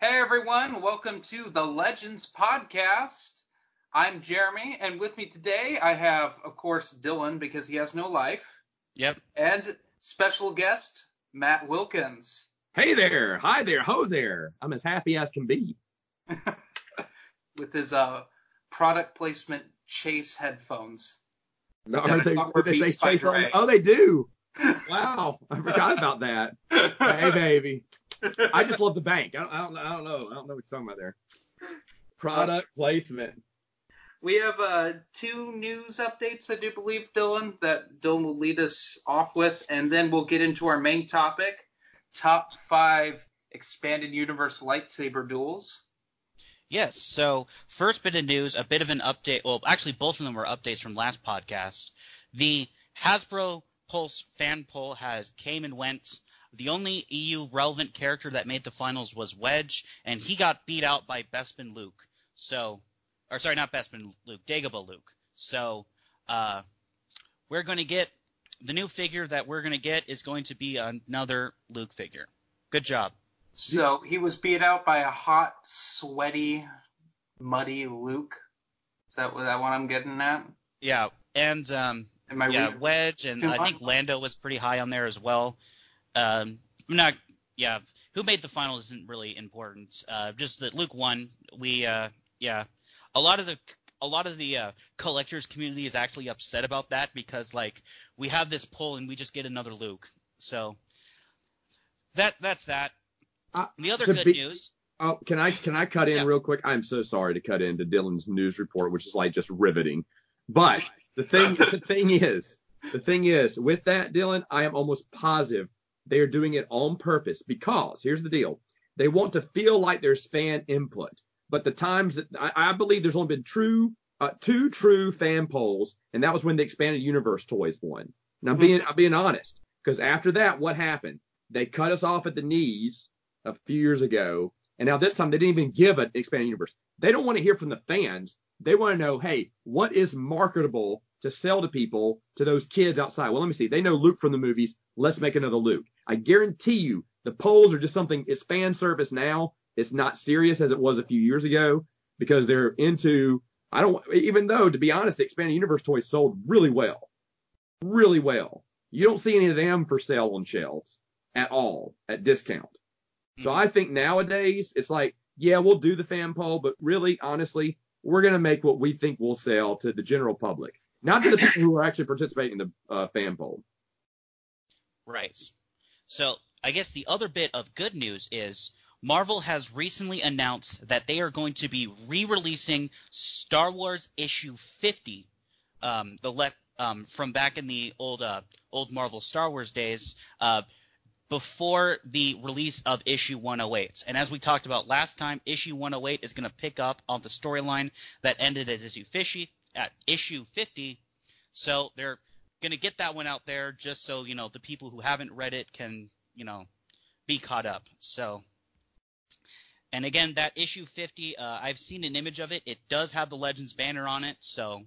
Hey everyone, welcome to the Legends Podcast. I'm Jeremy, and with me today I have, of course, Dylan because he has no life. Yep. And special guest, Matt Wilkins. Hey there, hi there, ho there. I'm as happy as can be. with his uh, product placement Chase headphones. No, are they, do they say Chase on? Oh, they do. Wow, I forgot about that. hey, baby. I just love the bank. I don't, I don't, I don't know. I don't know what you're talking about there. Product placement. We have uh, two news updates, I do believe, Dylan, that Dylan will lead us off with, and then we'll get into our main topic, top five expanded universe lightsaber duels. Yes. So first bit of news, a bit of an update. Well, actually, both of them were updates from last podcast. The Hasbro Pulse fan poll has came and went. The only EU relevant character that made the finals was Wedge, and he got beat out by Bespin Luke. So, or sorry, not Bespin Luke, Dagobah Luke. So, uh, we're going to get the new figure that we're going to get is going to be another Luke figure. Good job. So he was beat out by a hot, sweaty, muddy Luke. Is that what that one I'm getting at? Yeah, and um, yeah, Wedge, and I think Lando was pretty high on there as well. Um, I'm not, yeah, who made the final isn't really important. Uh, just that Luke won. We, uh, yeah, a lot of the a lot of the uh, collectors community is actually upset about that because like we have this pull and we just get another Luke. So that that's that. Uh, the other good be, news. Oh, can I can I cut in yeah. real quick? I'm so sorry to cut into Dylan's news report, which is like just riveting. But the thing the thing is the thing is with that Dylan, I am almost positive they are doing it on purpose because here's the deal: they want to feel like there's fan input. But the times that I, I believe there's only been true uh, two true fan polls, and that was when the expanded universe toys won. And I'm mm-hmm. being I'm being honest because after that, what happened? They cut us off at the knees a few years ago, and now this time they didn't even give an expanded universe. They don't want to hear from the fans. They want to know, hey, what is marketable to sell to people, to those kids outside? Well, let me see. They know Luke from the movies. Let's make another Luke. I guarantee you, the polls are just something. It's fan service now. It's not serious as it was a few years ago because they're into. I don't even though to be honest, the expanded universe toys sold really well, really well. You don't see any of them for sale on shelves at all at discount. So hmm. I think nowadays it's like, yeah, we'll do the fan poll, but really, honestly, we're going to make what we think will sell to the general public, not to the people who are actually participating in the uh, fan poll. Right. So I guess the other bit of good news is Marvel has recently announced that they are going to be re-releasing Star Wars issue 50, um, the um, from back in the old uh, old Marvel Star Wars days. Uh, before the release of issue 108. And as we talked about last time, issue 108 is going to pick up on the storyline that ended as issue 50 at issue 50. So they're going to get that one out there just so, you know, the people who haven't read it can, you know, be caught up. So and again, that issue 50, uh, I've seen an image of it. It does have the Legends banner on it, so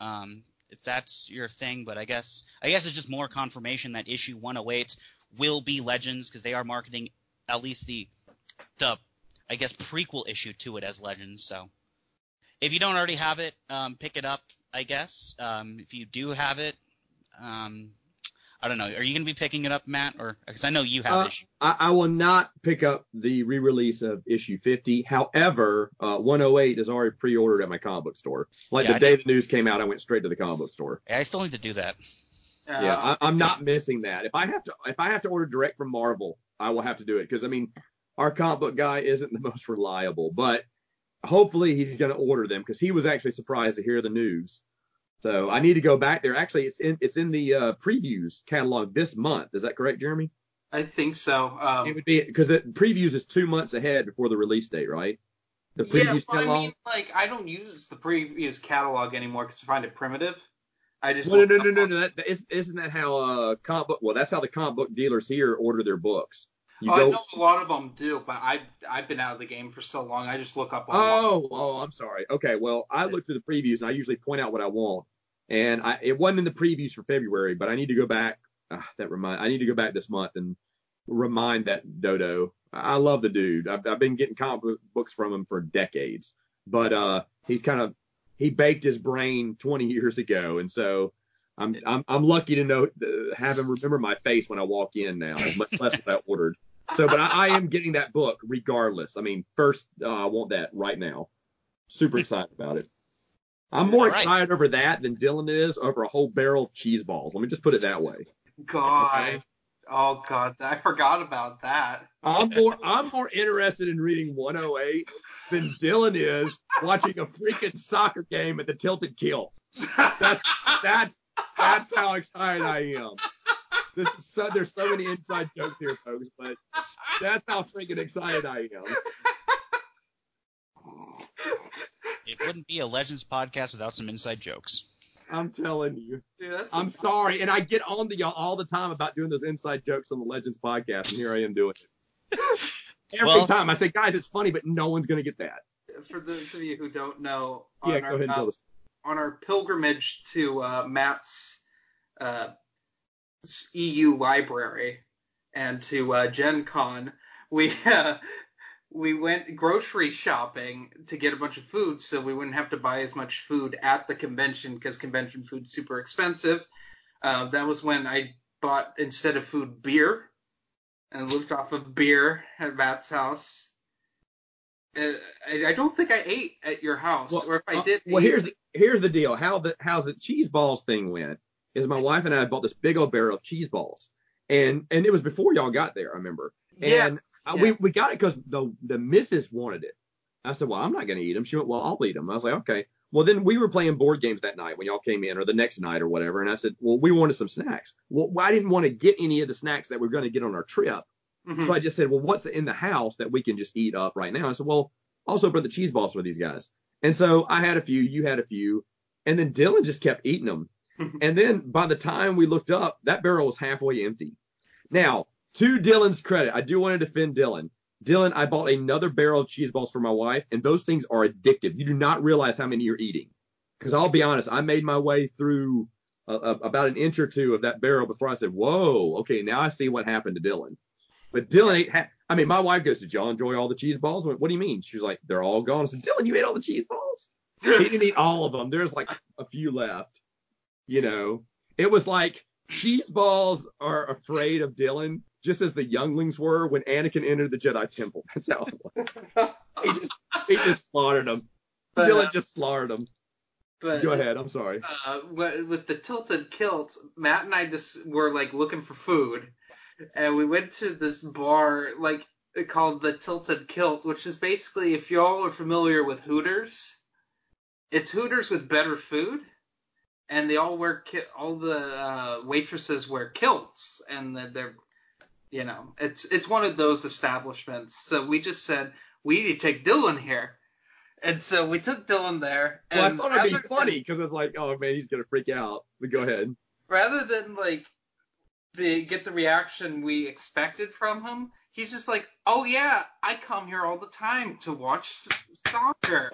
um, if that's your thing, but I guess I guess it's just more confirmation that issue 108 will be Legends because they are marketing at least the the I guess prequel issue to it as Legends. So if you don't already have it, um, pick it up. I guess um, if you do have it, um, I don't know. Are you going to be picking it up, Matt? Or because I know you have uh, issue. I, I, will not pick up the re-release of issue 50. However, uh, 108 is already pre-ordered at my comic book store. Like yeah, the I day did. the news came out, I went straight to the comic book store. Yeah, I still need to do that. Yeah, I, am not missing that. If I have to, if I have to order direct from Marvel, I will have to do it because I mean, our comic book guy isn't the most reliable, but hopefully he's going to order them because he was actually surprised to hear the news. So I need to go back there. Actually, it's in it's in the uh, previews catalog this month. Is that correct, Jeremy? I think so. Um, it would be because previews is two months ahead before the release date, right? The previews yeah, catalog. I mean, like I don't use the previews catalog anymore because I find it primitive. I just no no no no no, no. That, isn't that how uh comic book? Well, that's how the comic book dealers here order their books. You oh, go, I know a lot of them do, but I I've been out of the game for so long. I just look up. Oh oh, I'm sorry. Okay, well I look through the previews and I usually point out what I want. And I it wasn't in the previews for February, but I need to go back. Uh, that remind I need to go back this month and remind that Dodo I love the dude. I've, I've been getting comic books from him for decades, but uh, he's kind of he baked his brain 20 years ago, and so I'm I'm I'm lucky to know have him remember my face when I walk in now, much less what I ordered. So, but I, I am getting that book regardless. I mean, first uh, I want that right now. Super excited about it. I'm more right. excited over that than Dylan is over a whole barrel of cheese balls. Let me just put it that way. God. Okay? Oh God, I forgot about that. I'm more I'm more interested in reading 108 than Dylan is watching a freaking soccer game at the Tilted Kilt. That's that's that's how excited I am. This is so there's so many inside jokes here, folks, but that's how freaking excited I am. It wouldn't be a Legends podcast without some inside jokes. I'm telling you. Dude, I'm sorry, and I get on to y'all all the time about doing those inside jokes on the Legends podcast, and here I am doing it. Every well, time I say, guys, it's funny, but no one's gonna get that. For those of you who don't know, yeah, go our, ahead and tell us. On our pilgrimage to uh, Matt's uh, EU library and to uh, Gen Con, we uh, we went grocery shopping to get a bunch of food so we wouldn't have to buy as much food at the convention because convention food's super expensive. Uh, that was when I bought instead of food beer and lived off of beer at Matt's house. Uh, I, I, don't think I ate at your house, well, or if I uh, did. well, here's here's the deal. How the how's the cheese balls thing went is my wife and I bought this big old barrel of cheese balls, and and it was before y'all got there, I remember. Yeah. And yeah. we we got it because the the missus wanted it. I said, well, I'm not gonna eat them. She went, well, I'll eat them. I was like, okay. Well, then we were playing board games that night when y'all came in, or the next night, or whatever. And I said, well, we wanted some snacks. Well, I didn't want to get any of the snacks that we are going to get on our trip. Mm-hmm. So I just said, well, what's in the house that we can just eat up right now? I said, well, also bring the cheese balls for these guys. And so I had a few, you had a few, and then Dylan just kept eating them. And then by the time we looked up, that barrel was halfway empty. Now, to Dylan's credit, I do want to defend Dylan. Dylan, I bought another barrel of cheese balls for my wife, and those things are addictive. You do not realize how many you're eating. Because I'll be honest, I made my way through a, a, about an inch or two of that barrel before I said, "Whoa, okay, now I see what happened to Dylan." But Dylan ate. Ha- I mean, my wife goes, "Did y'all enjoy all the cheese balls?" Went, what do you mean? She's like, "They're all gone." I said, "Dylan, you ate all the cheese balls?" he didn't eat all of them. There's like a few left. You know, it was like cheese balls are afraid of Dylan just as the younglings were when Anakin entered the Jedi Temple. That's how it was. he just he just slaughtered them. But, Dylan uh, just slaughtered them. But, Go ahead. I'm sorry. Uh, with the tilted kilt, Matt and I just were like looking for food, and we went to this bar like called the Tilted Kilt, which is basically if y'all are familiar with Hooters, it's Hooters with better food, and they all wear ki- all the uh, waitresses wear kilts, and they're you know, it's it's one of those establishments. So we just said we need to take Dylan here. And so we took Dylan there. well, I thought it'd be funny because it's like, oh man, he's gonna freak out. But go ahead. Rather than like the get the reaction we expected from him, he's just like, oh yeah, I come here all the time to watch soccer,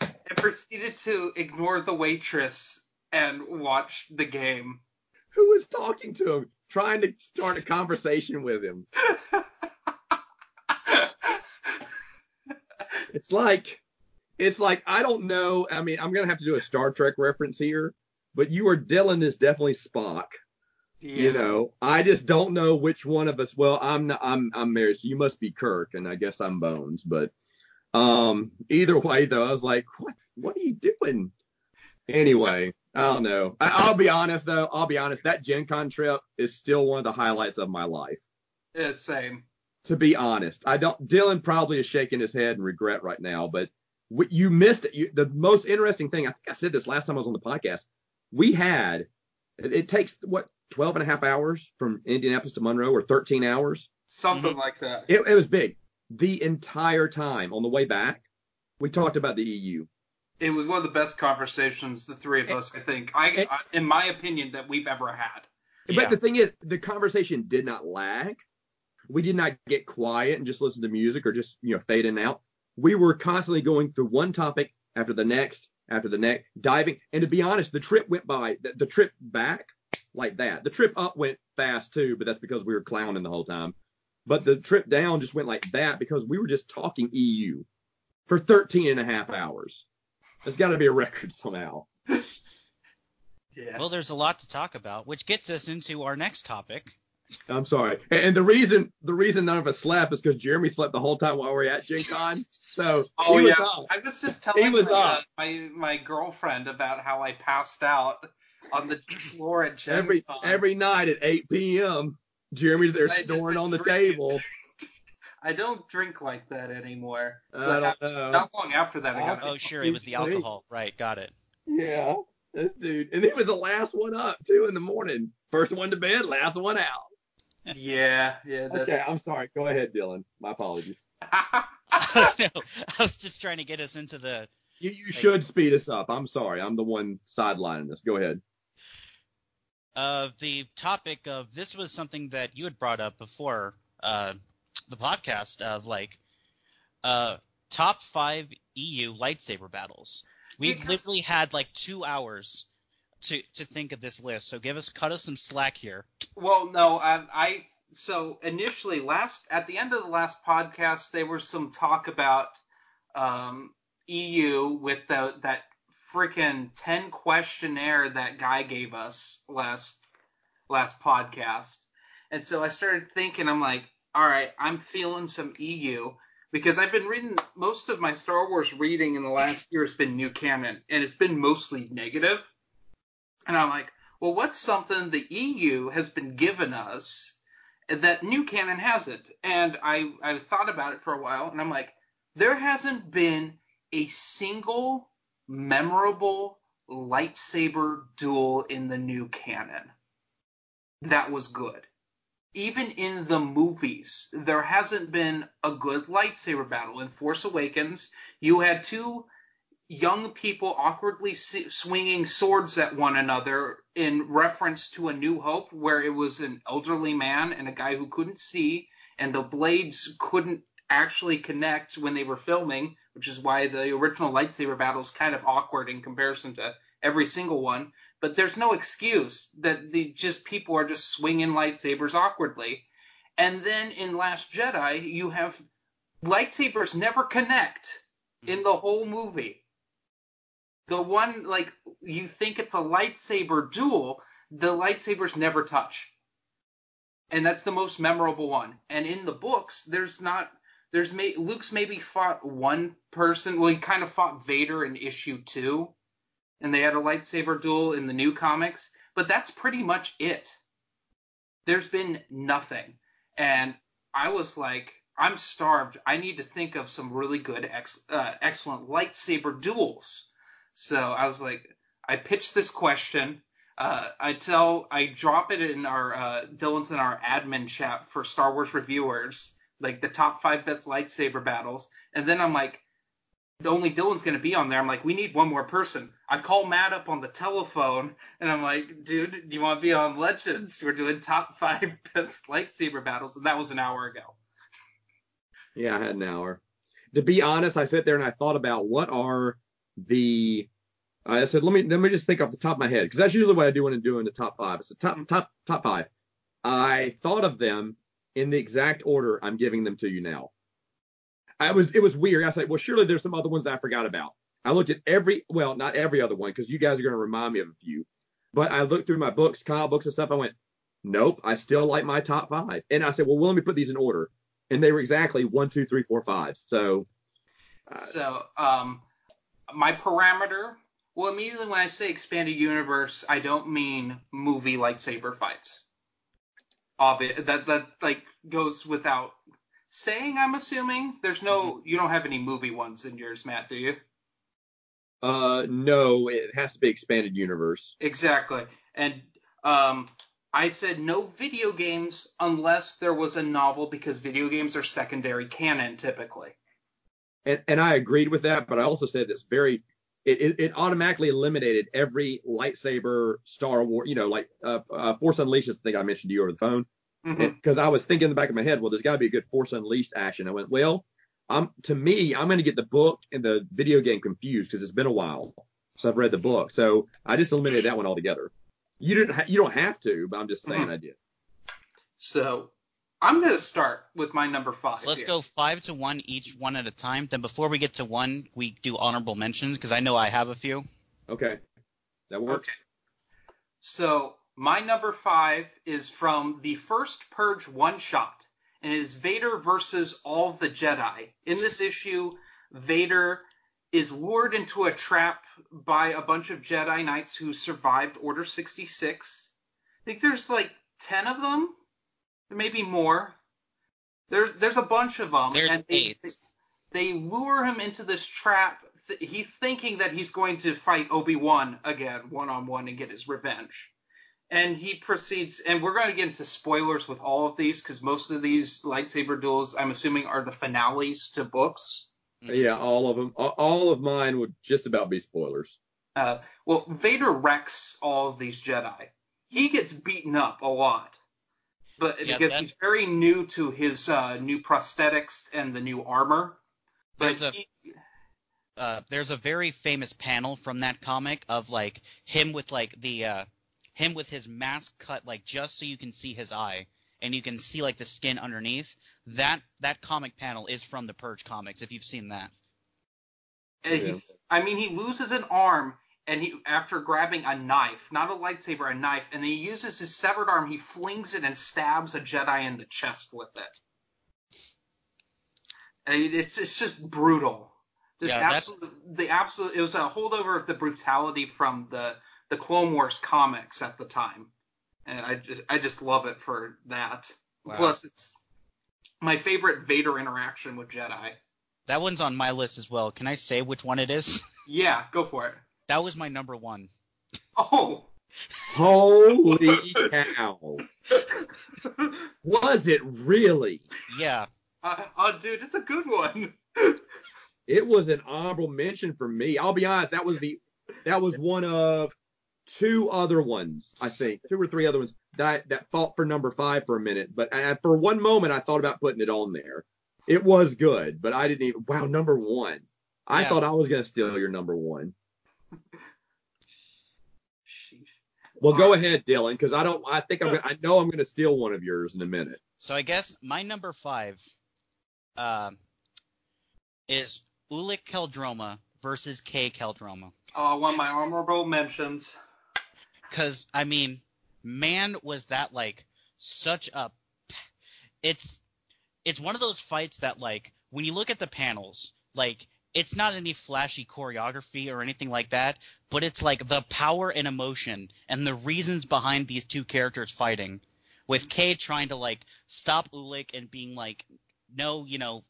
and proceeded to ignore the waitress and watch the game. Who was talking to him? trying to start a conversation with him. it's like it's like I don't know. I mean, I'm gonna have to do a Star Trek reference here, but you are Dylan is definitely Spock. Yeah. You know, I just don't know which one of us. Well, I'm not, I'm I'm married, so you must be Kirk, and I guess I'm Bones. But um, either way, though, I was like, what what are you doing? Anyway, I don't know. I, will be honest though. I'll be honest. That Gen Con trip is still one of the highlights of my life. Yeah, same. To be honest, I don't. Dylan probably is shaking his head in regret right now, but you missed it. You, the most interesting thing. I think I said this last time I was on the podcast. We had. It, it takes what 12 and a half hours from Indianapolis to Monroe, or 13 hours. Something mm-hmm. like that. It, it was big. The entire time on the way back, we talked about the EU it was one of the best conversations the three of us, I think, I, I in my opinion, that we've ever had. But yeah. the thing is, the conversation did not lag. We did not get quiet and just listen to music or just you know fade in and out. We were constantly going through one topic after the next, after the next, diving. And to be honest, the trip went by. The, the trip back like that. The trip up went fast too, but that's because we were clowning the whole time. but the trip down just went like that because we were just talking EU for 13 and a half hours. There's got to be a record somehow. Yeah. Well, there's a lot to talk about, which gets us into our next topic. I'm sorry. And the reason the reason none of us slept is because Jeremy slept the whole time while we were at Gen Con. So oh he was yeah, up. I was just telling He was my, uh, up. my my girlfriend about how I passed out on the floor at Gen every Con. every night at 8 p.m. Jeremy's there I snoring on the drinking. table. I don't drink like that anymore. Don't know. Not long after that, I got. Oh, sure, it was the alcohol. Right, got it. Yeah, this dude, and he was the last one up too in the morning. First one to bed, last one out. Yeah, yeah. That's, Okay, I'm sorry. Go ahead, Dylan. My apologies. no, I was just trying to get us into the. You, you should speed us up. I'm sorry. I'm the one sidelining this. Go ahead. Uh, the topic of this was something that you had brought up before uh, the podcast of like uh, top five EU lightsaber battles. We've Because- literally had like two hours to to think of this list, so give us cut us some slack here. Well, no, I, I so initially last at the end of the last podcast there was some talk about um, EU with the that freaking ten questionnaire that guy gave us last last podcast, and so I started thinking, I'm like, all right, I'm feeling some EU because I've been reading most of my Star Wars reading in the last year has been new canon, and it's been mostly negative. and I'm like well, what's something the EU has been given us that new canon hasn't? And I I thought about it for a while, and I'm like, there hasn't been a single memorable lightsaber duel in the new canon that was good. Even in the movies, there hasn't been a good lightsaber battle. In Force Awakens, you had two young people awkwardly swinging swords at one another in reference to A New Hope, where it was an elderly man and a guy who couldn't see, and the blades couldn't actually connect when they were filming, which is why the original lightsaber battle is kind of awkward in comparison to every single one. But there's no excuse that the just people are just swinging lightsabers awkwardly. And then in Last Jedi, you have lightsabers never connect in mm. the whole movie the one like you think it's a lightsaber duel, the lightsabers never touch. And that's the most memorable one. And in the books, there's not there's may, Luke's maybe fought one person. Well, he kind of fought Vader in issue 2 and they had a lightsaber duel in the new comics, but that's pretty much it. There's been nothing. And I was like I'm starved. I need to think of some really good ex, uh, excellent lightsaber duels. So I was like, I pitched this question. Uh, I tell, I drop it in our uh, Dylan's in our admin chat for Star Wars reviewers, like the top five best lightsaber battles. And then I'm like, only Dylan's gonna be on there. I'm like, we need one more person. I call Matt up on the telephone, and I'm like, dude, do you want to be on Legends? We're doing top five best lightsaber battles, and that was an hour ago. Yeah, I had an hour. To be honest, I sat there and I thought about what are the. I said, let me let me just think off the top of my head because that's usually what I do when I'm doing the top five. It's the top top top five. I thought of them in the exact order I'm giving them to you now. I was it was weird. I was like, well, surely there's some other ones that I forgot about. I looked at every well, not every other one because you guys are going to remind me of a few. But I looked through my books, comic books and stuff. I went, nope, I still like my top five. And I said, well, well let me put these in order. And they were exactly one, two, three, four, five. So uh, So, um, my parameter. Well, immediately when I say expanded universe, I don't mean movie lightsaber fights. Obvi- that that like goes without saying. I'm assuming there's no. You don't have any movie ones in yours, Matt, do you? uh, no, it has to be expanded universe. Exactly. And um, I said no video games unless there was a novel because video games are secondary canon typically. And, and I agreed with that, but I also said it's very it, it, it automatically eliminated every lightsaber Star Wars, you know, like uh, uh, Force Unleashed is the thing I mentioned to you over the phone. Because I was thinking in the back of my head, well, there's got to be a good Force Unleashed action. I went, well, I'm to me, I'm going to get the book and the video game confused because it's been a while since I've read the book. So I just eliminated that one altogether. You didn't, ha- you don't have to, but I'm just saying Mhm. I did. So I'm gonna start with my number five. So let's here. go five to one each, one at a time. Then before we get to one, we do honorable mentions because I know I have a few. Okay, that works. Okay. So my number five is from the first Purge one shot, and it is Vader versus all the Jedi. In this issue, Vader is lured into a trap by a bunch of Jedi Knights who survived Order 66. I think there's like 10 of them, maybe more. There's there's a bunch of them. There's and they, eight. They, they lure him into this trap. He's thinking that he's going to fight Obi Wan again, one on one, and get his revenge. And he proceeds, and we're going to get into spoilers with all of these because most of these lightsaber duels, I'm assuming, are the finales to books. Yeah, all of them. All of mine would just about be spoilers. Uh, well, Vader wrecks all of these Jedi. He gets beaten up a lot, but Yeah, because that's- he's very new to his uh, new prosthetics and the new armor. But There's a- he- uh, there's a very famous panel from that comic of like him with like the uh, him with his mask cut like just so you can see his eye and you can see like the skin underneath. That that comic panel is from the Purge comics if you've seen that. and he, I mean, he loses an arm, and he after grabbing a knife, not a lightsaber, a knife, and then he uses his severed arm. He flings it and stabs a Jedi in the chest with it. And it's it's just brutal. Just Yeah, absolute, the absolute. It was a holdover of the brutality from the the Clone Wars comics at the time, and I just I just love it for that. Wow. Plus, it's my favorite Vader interaction with Jedi. That one's on my list as well. Can I say which one it is? Yeah, go for it. That was my number one. Oh. Holy cow! Was it really? Yeah. Uh, oh, dude, it's a good one. It was an honorable mention for me. I'll be honest, that was the that was one of two other ones, I think, two or three other ones that that fought for number five for a minute. But I, for one moment, I thought about putting it on there. It was good, but I didn't even. Wow, number one. I Yeah. thought I was gonna steal your number one. Sheesh. Well, go ahead, Dylan, because I don't. I think I'm. Gonna, I know I'm gonna steal one of yours in a minute. So I guess my number five uh, is Ulic Qel-Droma versus Cay Qel-Droma. Oh, one of my honorable mentions. Cause I mean, man, was that like such a it's it's one of those fights that like when you look at the panels, like it's not any flashy choreography or anything like that, but it's like the power and emotion and the reasons behind these two characters fighting. With Cay trying to like stop Ulic and being like, no, you know,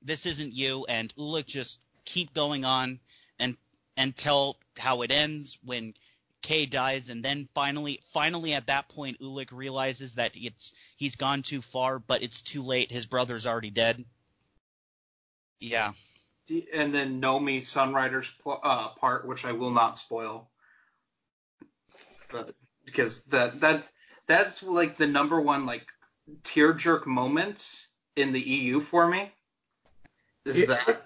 this isn't you, and Ulic just keep going on and and tell how it ends when Cay dies, and then finally, finally at that point, Ulic realizes that it's he's gone too far, but it's too late. His brother's already dead. Yeah, And then Nomi Sunrider's pl- uh, part, which I will not spoil, but because that that's that's like the number one like tear jerk moment in the EU for me. Is It- that?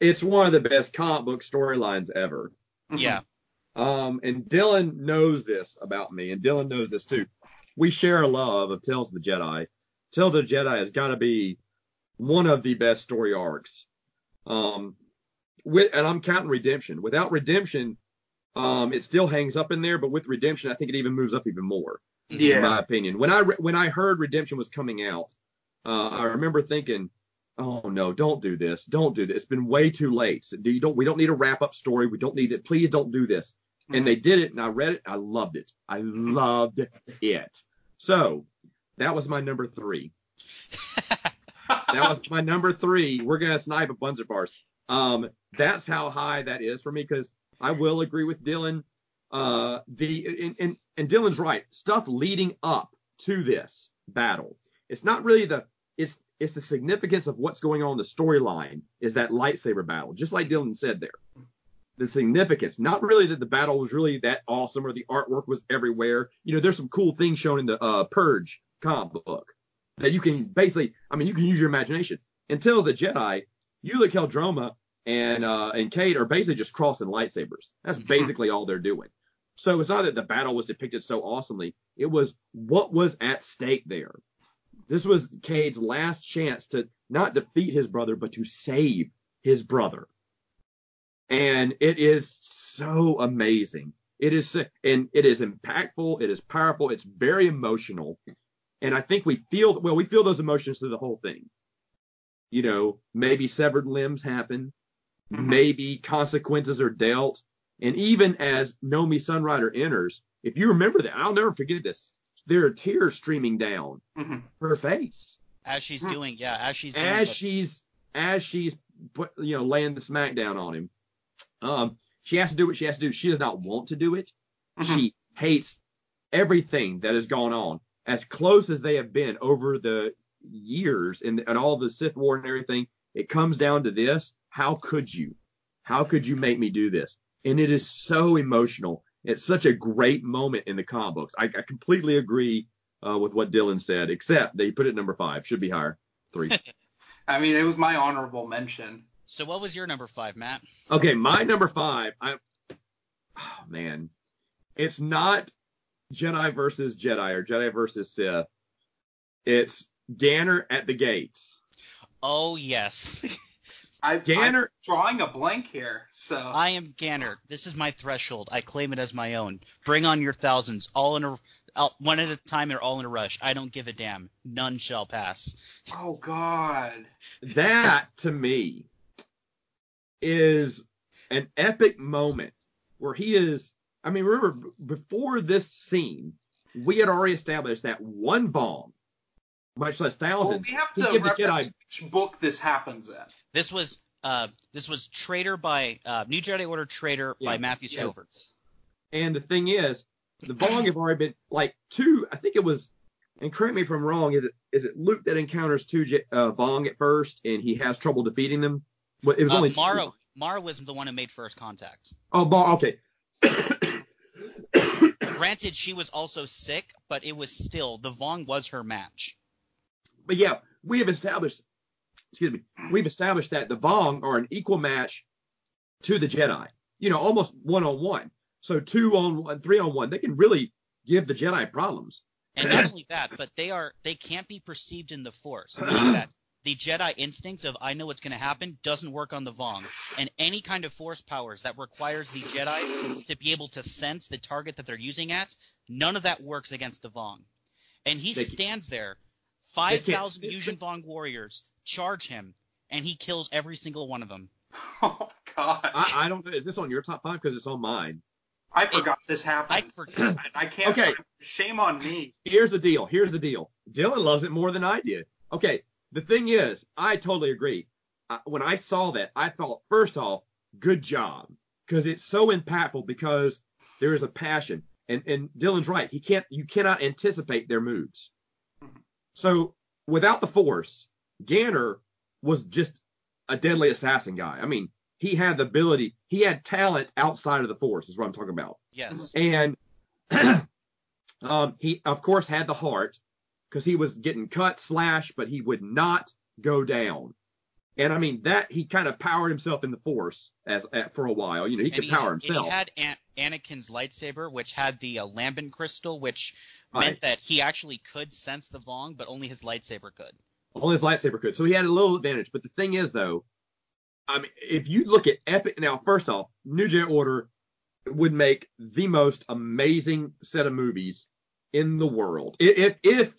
It's one of the best comic book storylines ever. yeah, Um, and Dylan knows this about me, and Dylan knows this too. We share a love of Tales of the Jedi. Tales of the Jedi has got to be one of the best story arcs. Um, with, and I'm counting Redemption. Without Redemption, um, it still hangs up in there, but with Redemption, I think it even moves up even more, Yeah. in my opinion. When I re- when I heard Redemption was coming out, uh, I remember thinking, "Oh no, don't do this, don't do this. It's been way too late. So do you don't we don't need a wrap up story. We don't need it. Please don't do this." And they did it and I read it. I loved it. I loved it. So that was my number three. That was my number three. We're gonna snipe a bunch of bars. Um, that's how high that is for me because I will agree with Dylan. Uh, the and, and and Dylan's right. Stuff leading up to this battle. It's not really the it's it's the significance of what's going on in the storyline is that lightsaber battle. Just like Dylan said there the significance. Not really that the battle was really that awesome or the artwork was everywhere. You know, there's some cool things shown in the uh, Purge comic book that you can basically, I mean, you can use your imagination. Until the Jedi, Ulic Qel-Droma and uh, and Kate are basically just crossing lightsabers. That's basically all they're doing. So it's not that the battle was depicted so awesomely. It was what was at stake there. This was Cade's last chance to not defeat his brother, but to save his brother. And it is so amazing. It is and it is impactful. It is powerful. It's very emotional. And I think we feel well. We feel those emotions through the whole thing. You know, maybe severed limbs happen. Mm-hmm. Maybe consequences are dealt. And even as Nomi Sunrider enters, if you remember that, I'll never forget this. There are tears streaming down mm-hmm. her face as she's mm-hmm. doing, yeah, as she's doing as the- she's as she's put, you know, laying the smackdown on him. Um, she has to do what she has to do. She does not want to do it. Mm-hmm. She hates everything that has gone on. As close as they have been over the years and, and all the Sith War and everything, it comes down to this. How could you? How could you make me do this? And it is so emotional. It's such a great moment in the comic books. I, I completely agree uh, with what Dylan said, except they put it number five. Should be higher. Three. I mean, it was my honorable mention. So what was your number five, Matt? Okay, my number five. I, oh man, it's not Jedi versus Jedi or Jedi versus Sith. It's Ganner at the gates. Oh yes. I, Ganner I'm drawing a blank here. So I am Ganner. This is my threshold. I claim it as my own. Bring on your thousands, all in a one at a time or all in a rush. I don't give a damn. None shall pass. Oh God. That to me is an epic moment where he is. I mean, remember before this scene, we had already established that one Vong much less thousands. Well, we have to reference which book this happens in. This was uh, this was Traitor by uh, New Jedi Order Traitor yeah, by Matthew Stover. Yeah. And the thing is, the Vong have already been like two. I think it was, and correct me if I'm wrong. Is it is it Luke that encounters two uh, Vong at first, and he has trouble defeating them? But it was uh, only Mara. Two. Mara was the one who made first contact. Oh. Okay. Granted, she was also sick, but it was still the Vong was her match but yeah, we have established, excuse me, we've established that the Vong are an equal match to the Jedi. You know, almost one on one. So two on one, three on one, they can really give the Jedi problems. And not only that, but they are they can't be perceived in the Force. That the Jedi instincts of I know what's going to happen doesn't work on the Vong, and any kind of Force powers that requires the Jedi to be able to sense the target that they're using at, none of that works against the Vong. And he they, stands there 5,000 Yuuzhan Vong warriors charge him, and he kills every single one of them. Oh, God. I, I don't know. Is this on your top five? Because it's on mine. I forgot it, this happened. I forgot. I can't. Okay. Shame on me. Here's the deal. Here's the deal. Dylan loves it more than I did. Okay. The thing is, I totally agree. when I saw that, I thought, first off, good job. Because it's so impactful because there is a passion. And, and Dylan's right. He can't, you cannot anticipate their moves. So without the Force, Ganner was just a deadly assassin guy. I mean, he had the ability, he had talent outside of the Force, is what I'm talking about. Yes. And um, he, of course, had the heart because he was getting cut, slashed, but he would not go down. And I mean that he kind of powered himself in the Force as for a while. You know, he and could he power had, himself. he had An- Anakin's lightsaber, which had the uh, lambent crystal, which right. meant that he actually could sense the Vong, but only his lightsaber could. Only his lightsaber could. So he had a little advantage. But the thing is, though, I mean, if you look at Epic now, first off, New Jedi Order would make the most amazing set of movies in the world. If, if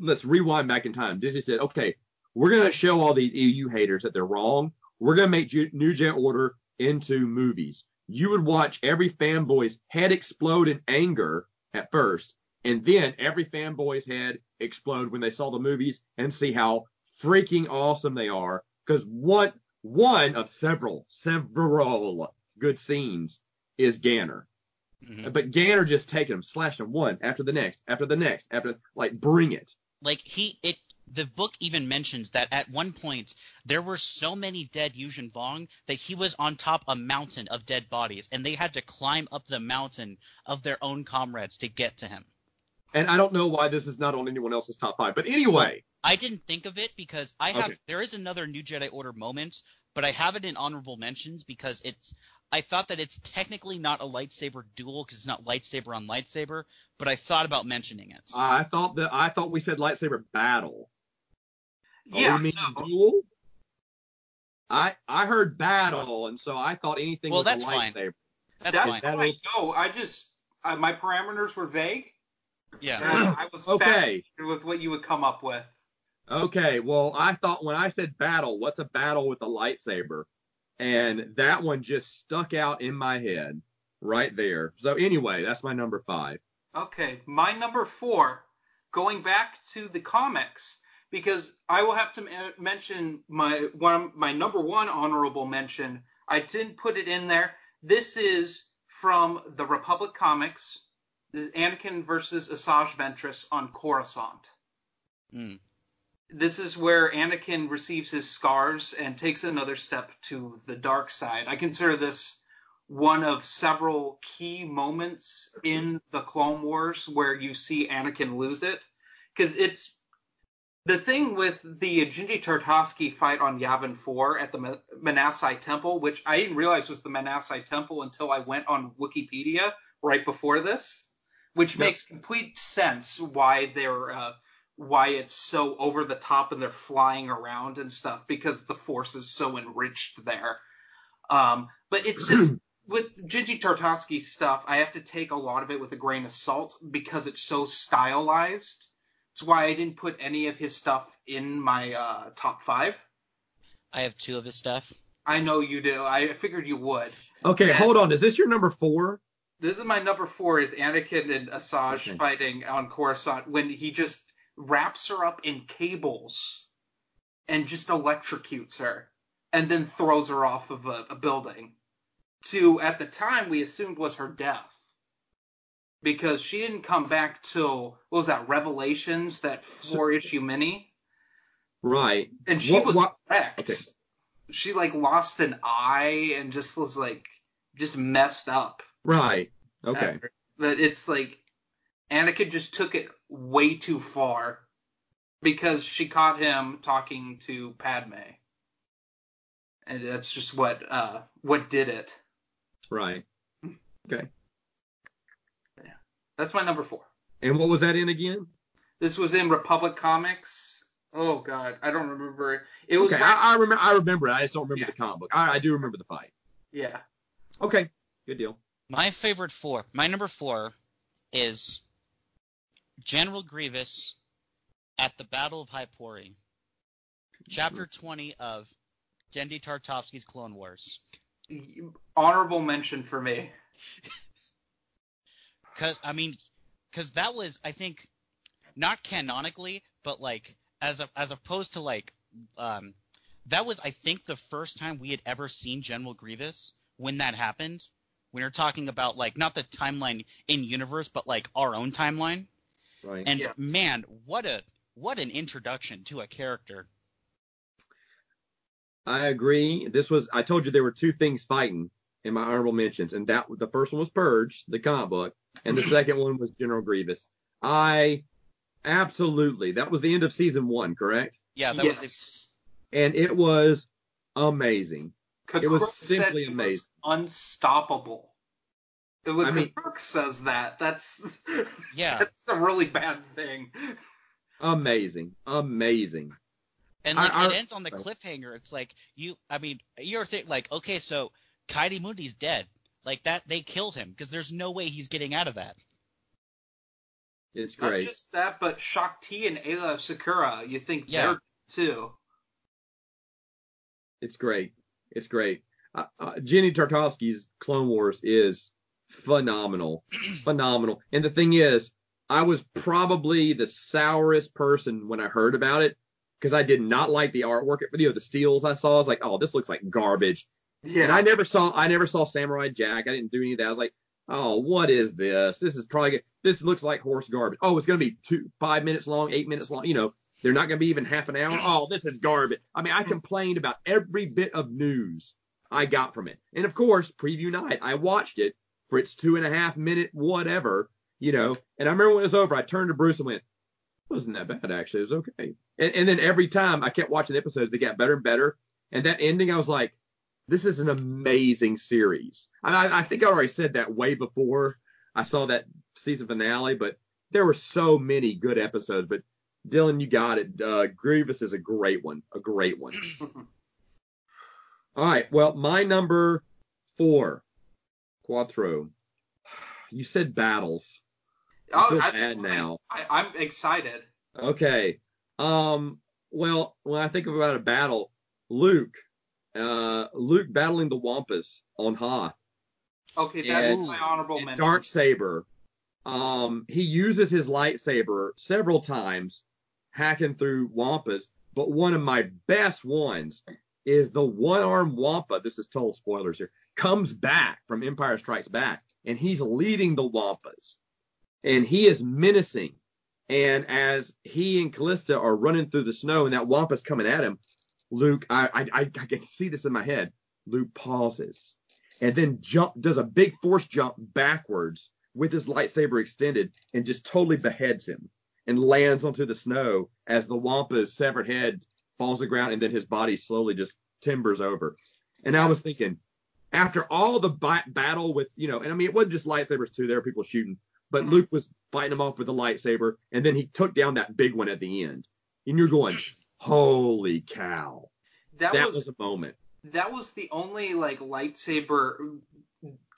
let's rewind back in time, Disney said, okay, we're gonna show all these EU haters that they're wrong. We're gonna make New Jedi Order into movies. You would watch every fanboy's head explode in anger at first, and then every fanboy's head explode when they saw the movies and see how freaking awesome they are. Because one one of several several good scenes is Ganner. Mm-hmm. But Ganner just taking them, slashing them one after the next, after the next, after like bring it. Like he it the book even mentions that at one point there were so many dead Yuuzhan Vong that he was on top a mountain of dead bodies and they had to climb up the mountain of their own comrades to get to him and I don't know why this is not on anyone else's top five. But anyway, I didn't think of it because I have Okay. there is another New Jedi Order moment, but I have it in honorable mentions because it's I thought that it's technically not a lightsaber duel because it's not lightsaber on lightsaber, but I thought about mentioning it. I thought that I thought we said lightsaber battle. Oh, Yeah, you mean no. duel? I I heard battle, and so I thought anything Well, with that's a fine. lightsaber. That's, that's fine. That fine. is- No, I just uh, my parameters were vague, Yeah. I was Okay. with what you would come up with. Okay, well, I thought when I said battle, what's a battle with a lightsaber? And that one just stuck out in my head right there. So anyway, that's my number five. Okay, my number four, going back to the comics, because I will have to m- mention my one my number one honorable mention. I didn't put it in there. This is from the Republic comics. This is Anakin versus Asajj Ventress on Coruscant. Mm. This is where Anakin receives his scars and takes another step to the dark side. I consider this one of several key moments in the Clone Wars where you see Anakin lose it. Because it's the thing with the Genndy Tartakovsky fight on Yavin 4 at the Ma- Massassi Temple, which I didn't realize was the Massassi Temple until I went on Wikipedia right before this, which Yep. makes complete sense why they're uh, why it's so over the top and they're flying around and stuff because the force is so enriched there. Um, but it's just with Genndy Tartakovsky stuff, I have to take a lot of it with a grain of salt because it's so stylized. It's why I didn't put any of his stuff in my uh, top five. I have two of his stuff. I know you do. I figured you would. Okay, Yeah. hold on. Is this your number four? This is my number four is Anakin and Asajj Okay. fighting on Coruscant when he just wraps her up in cables and just electrocutes her and then throws her off of a, a building to at the time we assumed was her death because she didn't come back till what was that Revelations that four issue mini Right. and she What- was what- wrecked. okay. She like lost an eye and just was like just messed up. Right. Okay. after. But it's like Anakin just took it way too far because she caught him talking to Padme. And that's just what uh what did it. Right. Okay. Yeah. That's my number 4. And what was that in again? This was in Republic Comics. Oh god, I don't remember. It was okay, right- I, I remember. I remember. it. I just don't remember Yeah. the comic book. I, I do remember the fight. yeah. Okay. Good deal. My favorite four. My number four is General Grievous at the Battle of Hypori, Chapter 20 of Genndy Tartakovsky's Clone Wars. Honorable mention for me. Cause I mean, cause that was I think not canonically, but like as a, as opposed to like um that was I think the first time we had ever seen General Grievous when that happened. When you're talking about like not the timeline in universe, but like our own timeline. Right. And Yes. man, what a what an introduction to a character. I agree. This was. I told you there were two things fighting in my honorable mentions, and that the first one was Purge, the comic book, and the second one was General Grievous. I absolutely. That was the end of season one, correct? Yeah, that was the, yes. And it was amazing. It was simply he was amazing. unstoppable. It was I mean- Kakruk says that. That's Yeah. That's a really bad thing. Amazing. Amazing. and like I- it ends on the cliffhanger. It's like you I mean, you're think like, okay, so Ki-Adi-Mundi's dead. Like that they killed him because there's no way he's getting out of that. It's great. Not great. just that, but Shaak Ti and Aayla Secura, you think Yeah. they're too. It's great. It's great. Uh, uh, Genndy Tartakovsky's Clone Wars is phenomenal, phenomenal. And the thing is, I was probably the sourest person when I heard about it because I did not like the artwork. You know, the steals I saw. I was like, oh, this looks like garbage. Yeah. And I never saw, I never saw Samurai Jack. I didn't do any of that. I was like, oh, what is this? This is probably, this looks like horse garbage. Oh, it's gonna be two, five minutes long, eight minutes long. You know, they're not gonna be even half an hour. Oh, this is garbage. I mean, I hmm. complained about every bit of news I got from it. And of course, preview night, I watched it for its two and a half minute whatever, you know. And I remember when it was over, I turned to Bruce and went, wasn't that bad actually. It was okay. And, and then every time I kept watching the episodes, they got better and better. And that ending, I was like, this is an amazing series. I, I think I already said that way before I saw that season finale, but there were so many good episodes. But Dylan, you got it. Uh, Grievous is a great one, a great one. All right. Well, my number four, Quattro. You said battles. I oh, feel that's bad now. I, I'm excited. Okay. Um. Well, when I think about a battle, Luke, uh, Luke battling the Wampas on Hoth. Okay, that's my honorable mention. Dark Saber. Um, he uses his lightsaber several times, hacking through Wampas. But one of my best ones is the one-armed Wampa. This is total spoilers here. Comes back from Empire Strikes Back, and he's leading the Wampas, and he is menacing. And as he and Callista are running through the snow, and that Wampa's coming at him, Luke, I I, I, can see this in my head. Luke pauses and then jump does a big force jump backwards with his lightsaber extended and just totally beheads him and lands onto the snow as the Wampa's severed head falls to the ground and then his body slowly just timbers over. And I was thinking, after all the ba- battle with, you know, and I mean, it wasn't just lightsabers too, there were people shooting, but Mhm. Luke was fighting him off with a lightsaber and then he took down that big one at the end. And you're going, holy cow. that, that was, was a moment. that was the only like lightsaber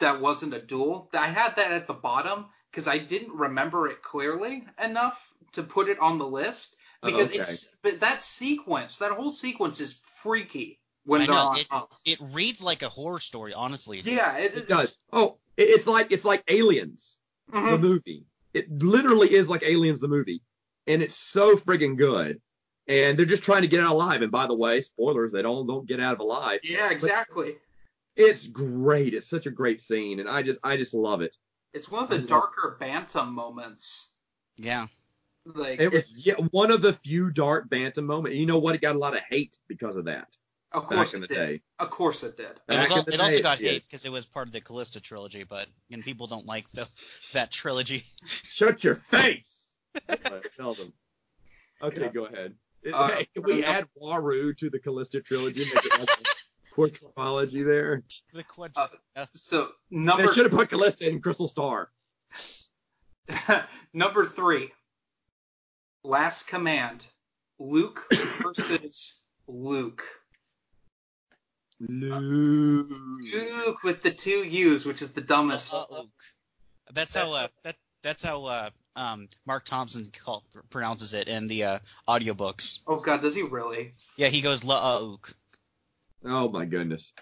that wasn't a duel. I had that at the bottom because I didn't remember it clearly enough to put it on the list. Oh, Because okay. it's but that sequence, that whole sequence is freaky when I they're know, on it- Hoth. It reads like a horror story, honestly. Yeah, it, It does. Oh, it- it's like it's like Aliens, the Mhm. movie. It literally is like Aliens, the movie, and it's so friggin' good. And they're just trying to get out alive. And by the way, spoilers, they don't don't get out of alive. Yeah, exactly. It's great. It's such a great scene, and I just I just love it. It's one of the darker Bantam moments. Yeah. Like It was yeah, one of the few dark Bantam moments. You know what? It got a lot of hate because of that of course back in the it did. day. Of course it did. It, was, in al- the it also got yeah. hate because it was part of the Callista trilogy, but and people don't like the that trilogy. Shut your face. Tell them. Okay, Yeah. go ahead. Uh, hey, can we uh, add Waru to the Callista trilogy? Make it like a quick chronology there. The quad- Uh, yeah. So They should have put Callista in Crystal Star. number three. Last command. Luke versus Luke. Luke. Luke with the two U's, which is the dumbest. Uh, Luke. That's how uh, that that's how uh, um, Marc Thompson call, pronounces it in the uh, audiobooks. Oh God, does he really? Yeah, he goes la ook. Oh my goodness.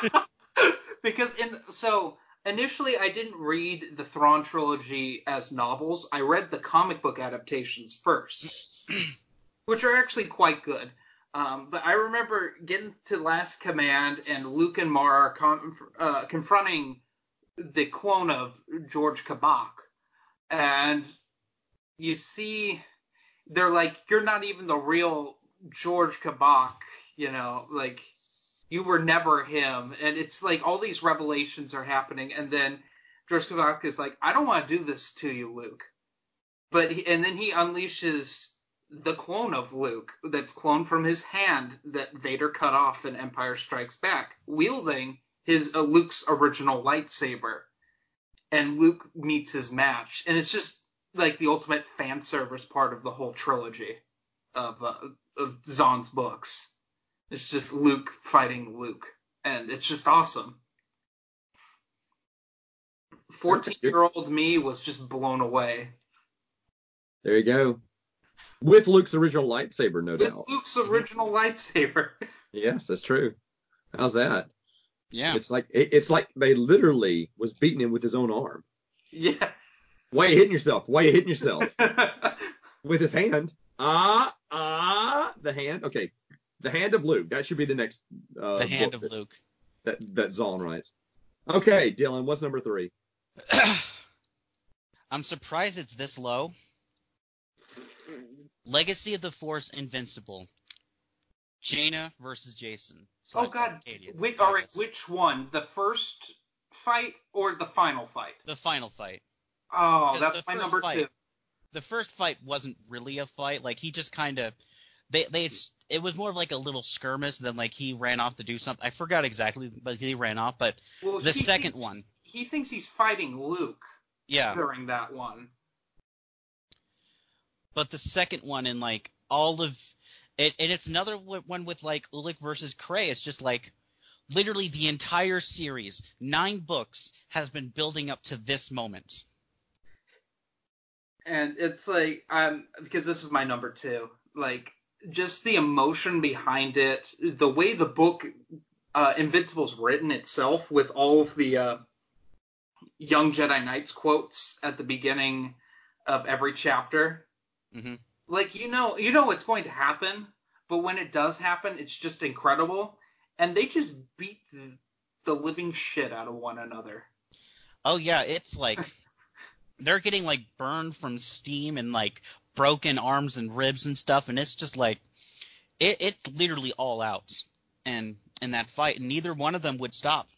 because in so initially I didn't read the Thrawn trilogy as novels. I read the comic book adaptations first, which are actually quite good. Um, but I remember getting to Last Command and Luke and Mara uh, confronting the clone of Joruus C'baoth, and you see they're like, "You're not even the real Joruus C'baoth," you know, like you were never him, and it's like all these revelations are happening, and then Joruus C'baoth is like, "I don't want to do this to you, Luke," but he, and then he unleashes the clone of Luke that's cloned from his hand that Vader cut off in Empire Strikes Back, wielding his uh, Luke's original lightsaber, and Luke meets his match, and it's just like the ultimate fan service part of the whole trilogy of uh, of Zahn's books. It's just Luke fighting Luke, and it's just awesome. Fourteen-year-old me was just blown away There you go. With Luke's original lightsaber, no with doubt. Luke's original lightsaber. Yes, that's true. How's that? Yeah. It's like it, it's like they literally was beating him with his own arm. Yeah. Why you hitting yourself? Why you hitting yourself? with his hand. Ah, ah, the hand. Okay, the hand of Luke. That should be the next. Uh, the hand book of Luke. That that Zahn writes. Okay, Dylan, what's number three? I'm surprised it's this low. Legacy of the Force Invincible. Jaina versus Jacen. oh God. Which, all right, which one? The first fight or the final fight? The final fight. Oh, Because that's my number fight- two. the first fight wasn't really a fight. Like he just kind of they they it was more of like a little skirmish than like he ran off to do something. I forgot exactly, but he ran off. But Well, the second thinks- one, He thinks he's fighting Luke yeah. during that one. But the second one and like all of it, and it's another one with like Ulic versus Cay. It's just like literally the entire series, nine books, has been building up to this moment. and it's like um because this is my number two like just the emotion behind it the way the book uh invincible's written itself with all of the uh young jedi knights quotes at the beginning of every chapter hmm like you know you know what's going to happen but when it does happen it's just incredible and they just beat the, the living shit out of one another Oh yeah, it's like they're getting like burned from steam and like broken arms and ribs and stuff, and it's just like it it's literally all out. And in that fight, and neither one of them would stop.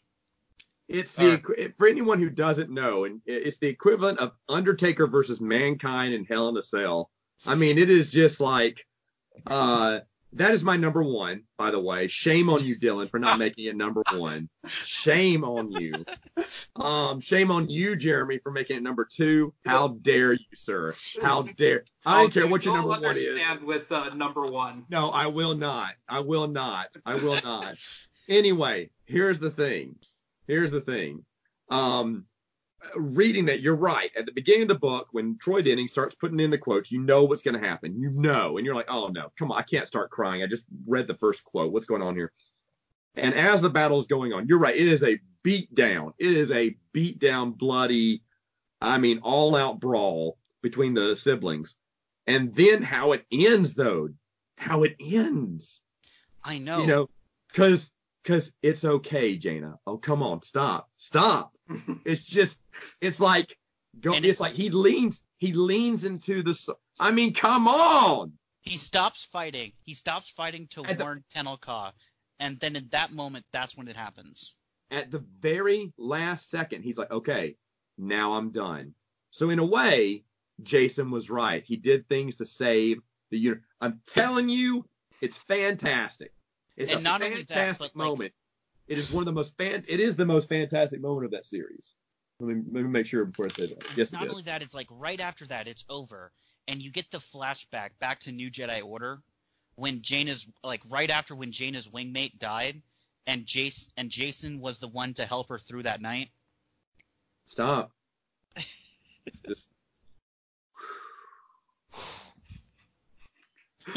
It's the Or- equi- for anyone who doesn't know, and it's the equivalent of Undertaker versus Mankind in Hell in a Cell. I mean, it is just like uh that is my number one, by the way. Shame on you, Dylan, for not making it number one. Shame on you. Um, shame on you, Jeremy, for making it number two. How dare you, sir? How dare? I don't care what your number one is. understand with uh, number one No, I will not. I will not. I will not. anyway, here's the thing. Here's the thing. Um, reading that, you're right. At the beginning of the book, when Troy Denning starts putting in the quotes, you know what's going to happen. You know, and you're like, oh no, come on, I can't start crying. I just read the first quote. What's going on here? And as the battle is going on, you're right. It is a beat down. It is a beat down, bloody, I mean, all out brawl between the siblings. And then how it ends, though, how it ends. I know. You know, because because it's okay, Jaina. Oh, come on, stop, stop. It's just, it's like, go. It's it's- like he leans, he leans into the. I mean, come on. he stops fighting. He stops fighting to At warn Tenel Ka, and then in that moment, that's when it happens. At the very last second, he's like, okay, now I'm done. So in a way, Jacen was right. He did things to save the universe. I'm telling you, it's fantastic. It's And a not only that, fantastic like- moment. it is one of the most fan. It is the most fantastic moment of that series. Let me let me make sure before I say that. It's Yes, not it only is. that, it's like right after that, it's over, and you get the flashback back to New Jedi Order when Jane is like right after when Jaina's wingmate died, and Jace and Jacen was the one to help her through that night. Stop. Just.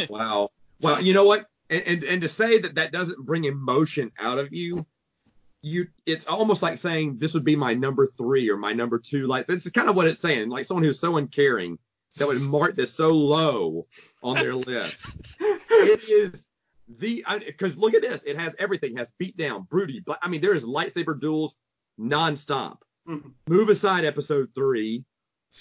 wow. Well, you know what? And, and and to say that that doesn't bring emotion out of you, you it's almost like saying this would be my number three or my number two. Like this is kind of what it's saying. Like someone who's so uncaring that would mark this so low on their list. it is the because look at this. It has everything. It has beatdown, broody. But I mean, there is lightsaber duels nonstop. Mhm. Move aside episode three.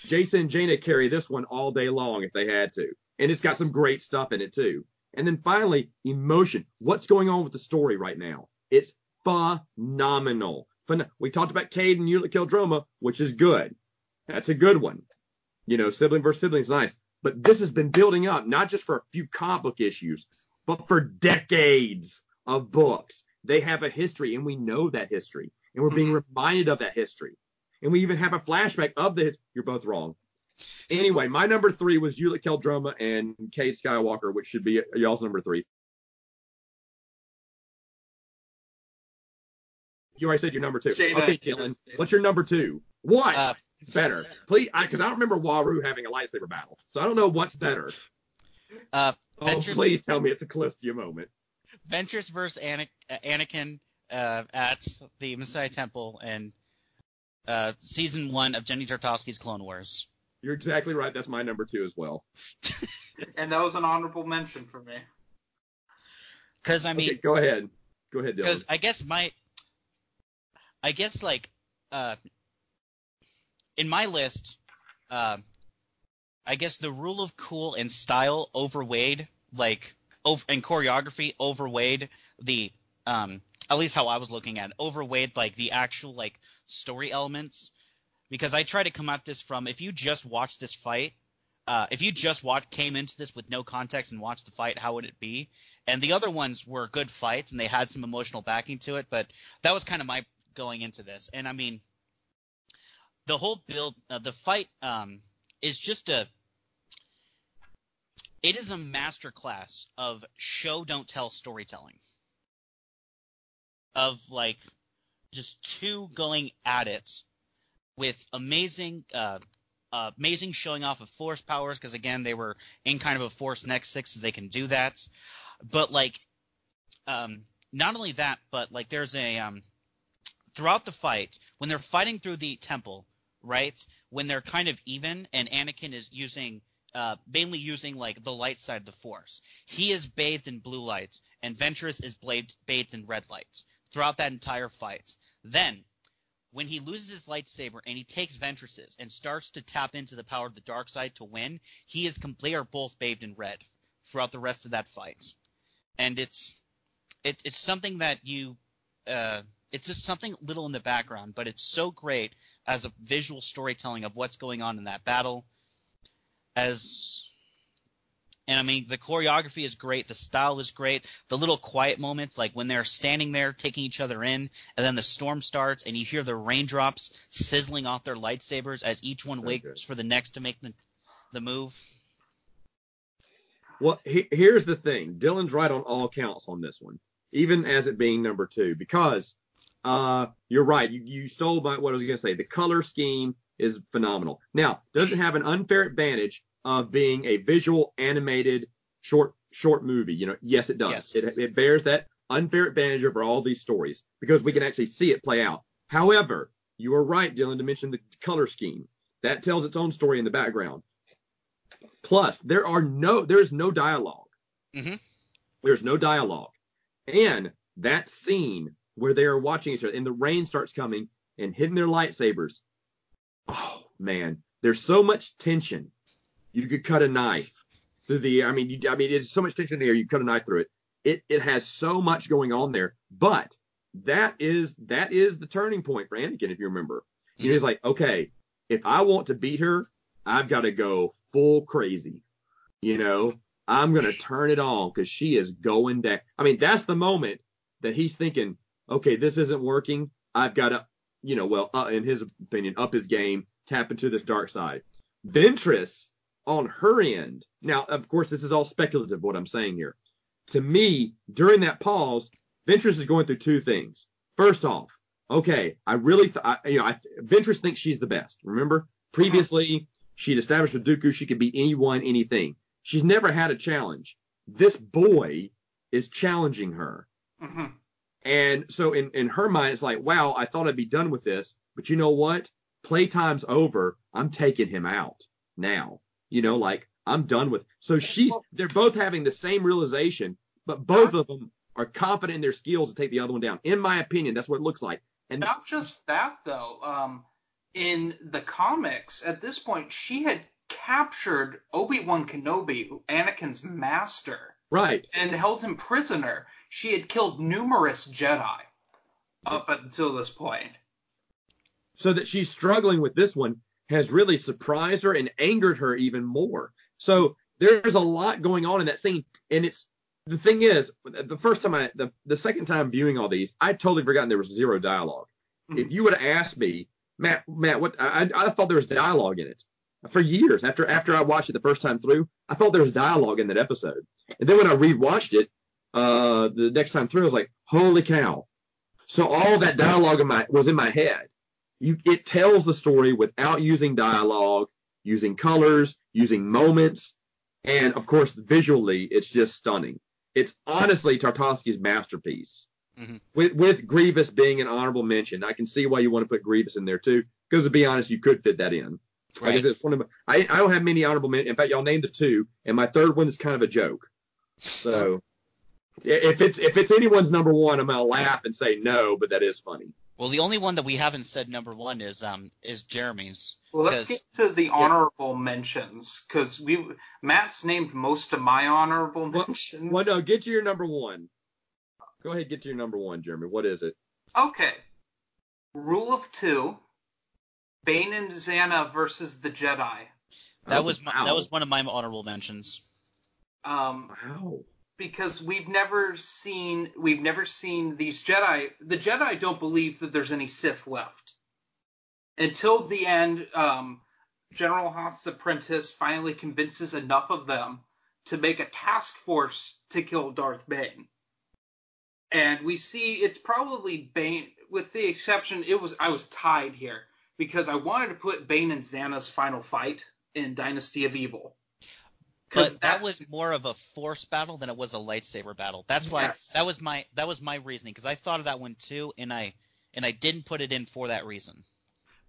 Jacen and Jaina carry this one all day long if they had to. And it's got some great stuff in it too. And then finally, emotion. What's going on with the story right now? It's phenomenal. Phen- we talked about Cade and Ulic Qel-Droma, which is good. That's a good one. You know, sibling versus sibling is nice. But this has been building up, not just for a few comic book issues, but for decades of books. They have a history, and we know that history. And we're being mm-hmm. reminded of that history. And we even have a flashback of the. You're both wrong. Anyway, my number three was Ulic Qel-Droma and Cade Skywalker, which should be y'all's number three. You already said your number two. Okay, Dylan, what's your number two? What? Uh, It's better. Please, because I, don't remember Waru having a lightsaber battle, so I don't know what's better. uh, Oh, Ventress, please tell me it's a Callista moment. Ventress versus Ana- uh, Anakin uh, at the Massassi Temple and uh, season one of Genndy Tartakovsky's Clone Wars. You're exactly right. That's my number two as well. and that was an honorable mention for me. Because I mean, okay, go ahead. Go ahead, Dylan. because I guess my, I guess like, uh, in my list, uh, I guess the rule of cool and style overweighed like over and choreography overweighed the um at least how I was looking at it, overweighed like the actual like story elements because I try to come at this from if you just watch this fight uh, if you just watch came into this with no context and watched the fight, how would it be? And the other ones were good fights and they had some emotional backing to it, but that was kind of my going into this. And I mean, the whole build, uh, the fight um, is just a. It is a masterclass of show don't tell storytelling. Of like just two going at it with amazing uh, uh, amazing showing off of force powers because again they were in kind of a force nexus so they can do that. But like um, not only that but like there's a um, throughout the fight when they're fighting through the temple right when they're kind of even and anakin is using uh, mainly using like the light side of the force he is bathed in blue light and ventress is bathed in red light throughout that entire fight. Then when he loses his lightsaber and he takes Ventress's and starts to tap into the power of the dark side to win, he is they are both bathed in red throughout the rest of that fight, and it's it, it's something that you uh, it's just something little in the background, but it's so great as a visual storytelling of what's going on in that battle. As and I mean, the choreography is great, the style is great, the little quiet moments, like when they're standing there taking each other in, and then the storm starts, and you hear the raindrops sizzling off their lightsabers as each one so waits good. for the next to make the the move. Well, he, here's the thing: Dylan's right on all counts on this one, even as it being number two, because uh, you're right. You, you stole my, what I was going to say. The color scheme is phenomenal. Now, doesn't have an unfair advantage of being a visual animated short short movie. You know, yes, it does. Yes. It, it bears that unfair advantage over all these stories because we can actually see it play out. However, you are right, Dylan, to mention the color scheme. That tells its own story in the background. Plus, there are no there is no dialog mm-hmm. There's no dialogue. And that scene where they are watching each other and the rain starts coming and hitting their lightsabers. Oh man, there's so much tension you could cut a knife through the I mean, you, I mean, it's so much tension there. You cut a knife through it. It it has so much going on there. But that is that is the turning point for Anakin, if you remember. Mm-hmm. He's like, okay, if I want to beat her, I've got to go full crazy. You know, I'm gonna turn it on because she is going down. I mean, that's the moment that he's thinking, okay, this isn't working. I've got to, you know, well, uh, in his opinion, up his game, tap into this dark side. Ventress on her end. Now, of course, this is all speculative what I'm saying here. To me, during that pause, Ventress is going through two things. First off, okay, I really, th- I, you know, I, Ventress thinks she's the best. Remember, previously she'd established with Dooku she could beat anyone, anything. She's never had a challenge. This boy is challenging her. Mm-hmm. And so in, in her mind, it's like, wow, I thought I'd be done with this, but you know what? Playtime's over. I'm taking him out now. You know, like I'm done with. So she's they're both having the same realization, but both of them are confident in their skills to take the other one down. In my opinion, that's what it looks like. And not just that though. Um, in the comics, at this point, she had captured Obi Wan Kenobi, Anakin's master, right, and held him prisoner. She had killed numerous Jedi up until this point. So that she's struggling with this one has really surprised her and angered her even more. So there's a lot going on in that scene, and it's the thing is, the first time I, the, the second time viewing all these, I totally forgotten there was zero dialog mm-hmm. If you would have asked me, Matt, Matt, what I, I thought there was dialogue in it for years. After after I watched it the first time through, I thought there was dialogue in that episode, and then when I rewatched it, uh, the next time through, I was like, holy cow! So all that dialogue in my was in my head, you, it tells the story without using dialogue, using colors, using moments, and of course visually it's just stunning. It's honestly Tartakovsky's masterpiece. Mm-hmm. With with Grievous being an honorable mention, I can see why you want to put Grievous in there too. Because to be honest, you could fit that in. Right. Like it's one of my, I, I don't have many honorable mentions. In fact, y'all named the two, and my third one is kind of a joke. So if it's if it's anyone's number one, I'm gonna laugh and say no, but that is funny. Well, the only one that we haven't said number one is um is Jeremy's. Well, let's get to the honorable yeah. mentions because we Matt's named most of my honorable mentions. Well, no, get to your number one. Go ahead, get to your number one, Jeremy. What is it? Okay. Rule of two. Bane and Zannah versus the Jedi. That Oh, was my, wow. that was one of my honorable mentions. Um, Wow. Because we've never seen we've never seen these Jedi. The Jedi don't believe that there's any Sith left until the end. Um, General Hoth's apprentice finally convinces enough of them to make a task force to kill Darth Bane. And we see it's probably Bane, with the exception, it was I was tied here because I wanted to put Bane and Zannah's final fight in Dynasty of Evil. But that was more of a force battle than it was a lightsaber battle. That's why Yes. that was my that was my reasoning because I thought of that one too, and I and I didn't put it in for that reason.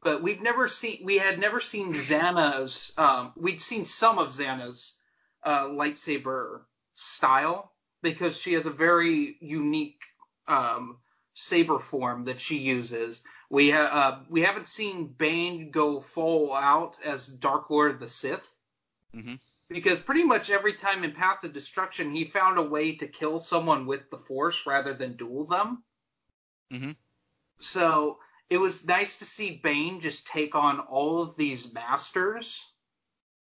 but we've never seen we had never seen Zannah's um, we'd seen some of Zannah's uh, lightsaber style because she has a very unique um, saber form that she uses. We ha- uh, we haven't seen Bane go full out as Dark Lord of the Sith Mhm. Because pretty much every time in Path of Destruction he found a way to kill someone with the Force rather than duel them. Mhm. So it was nice to see Bane just take on all of these masters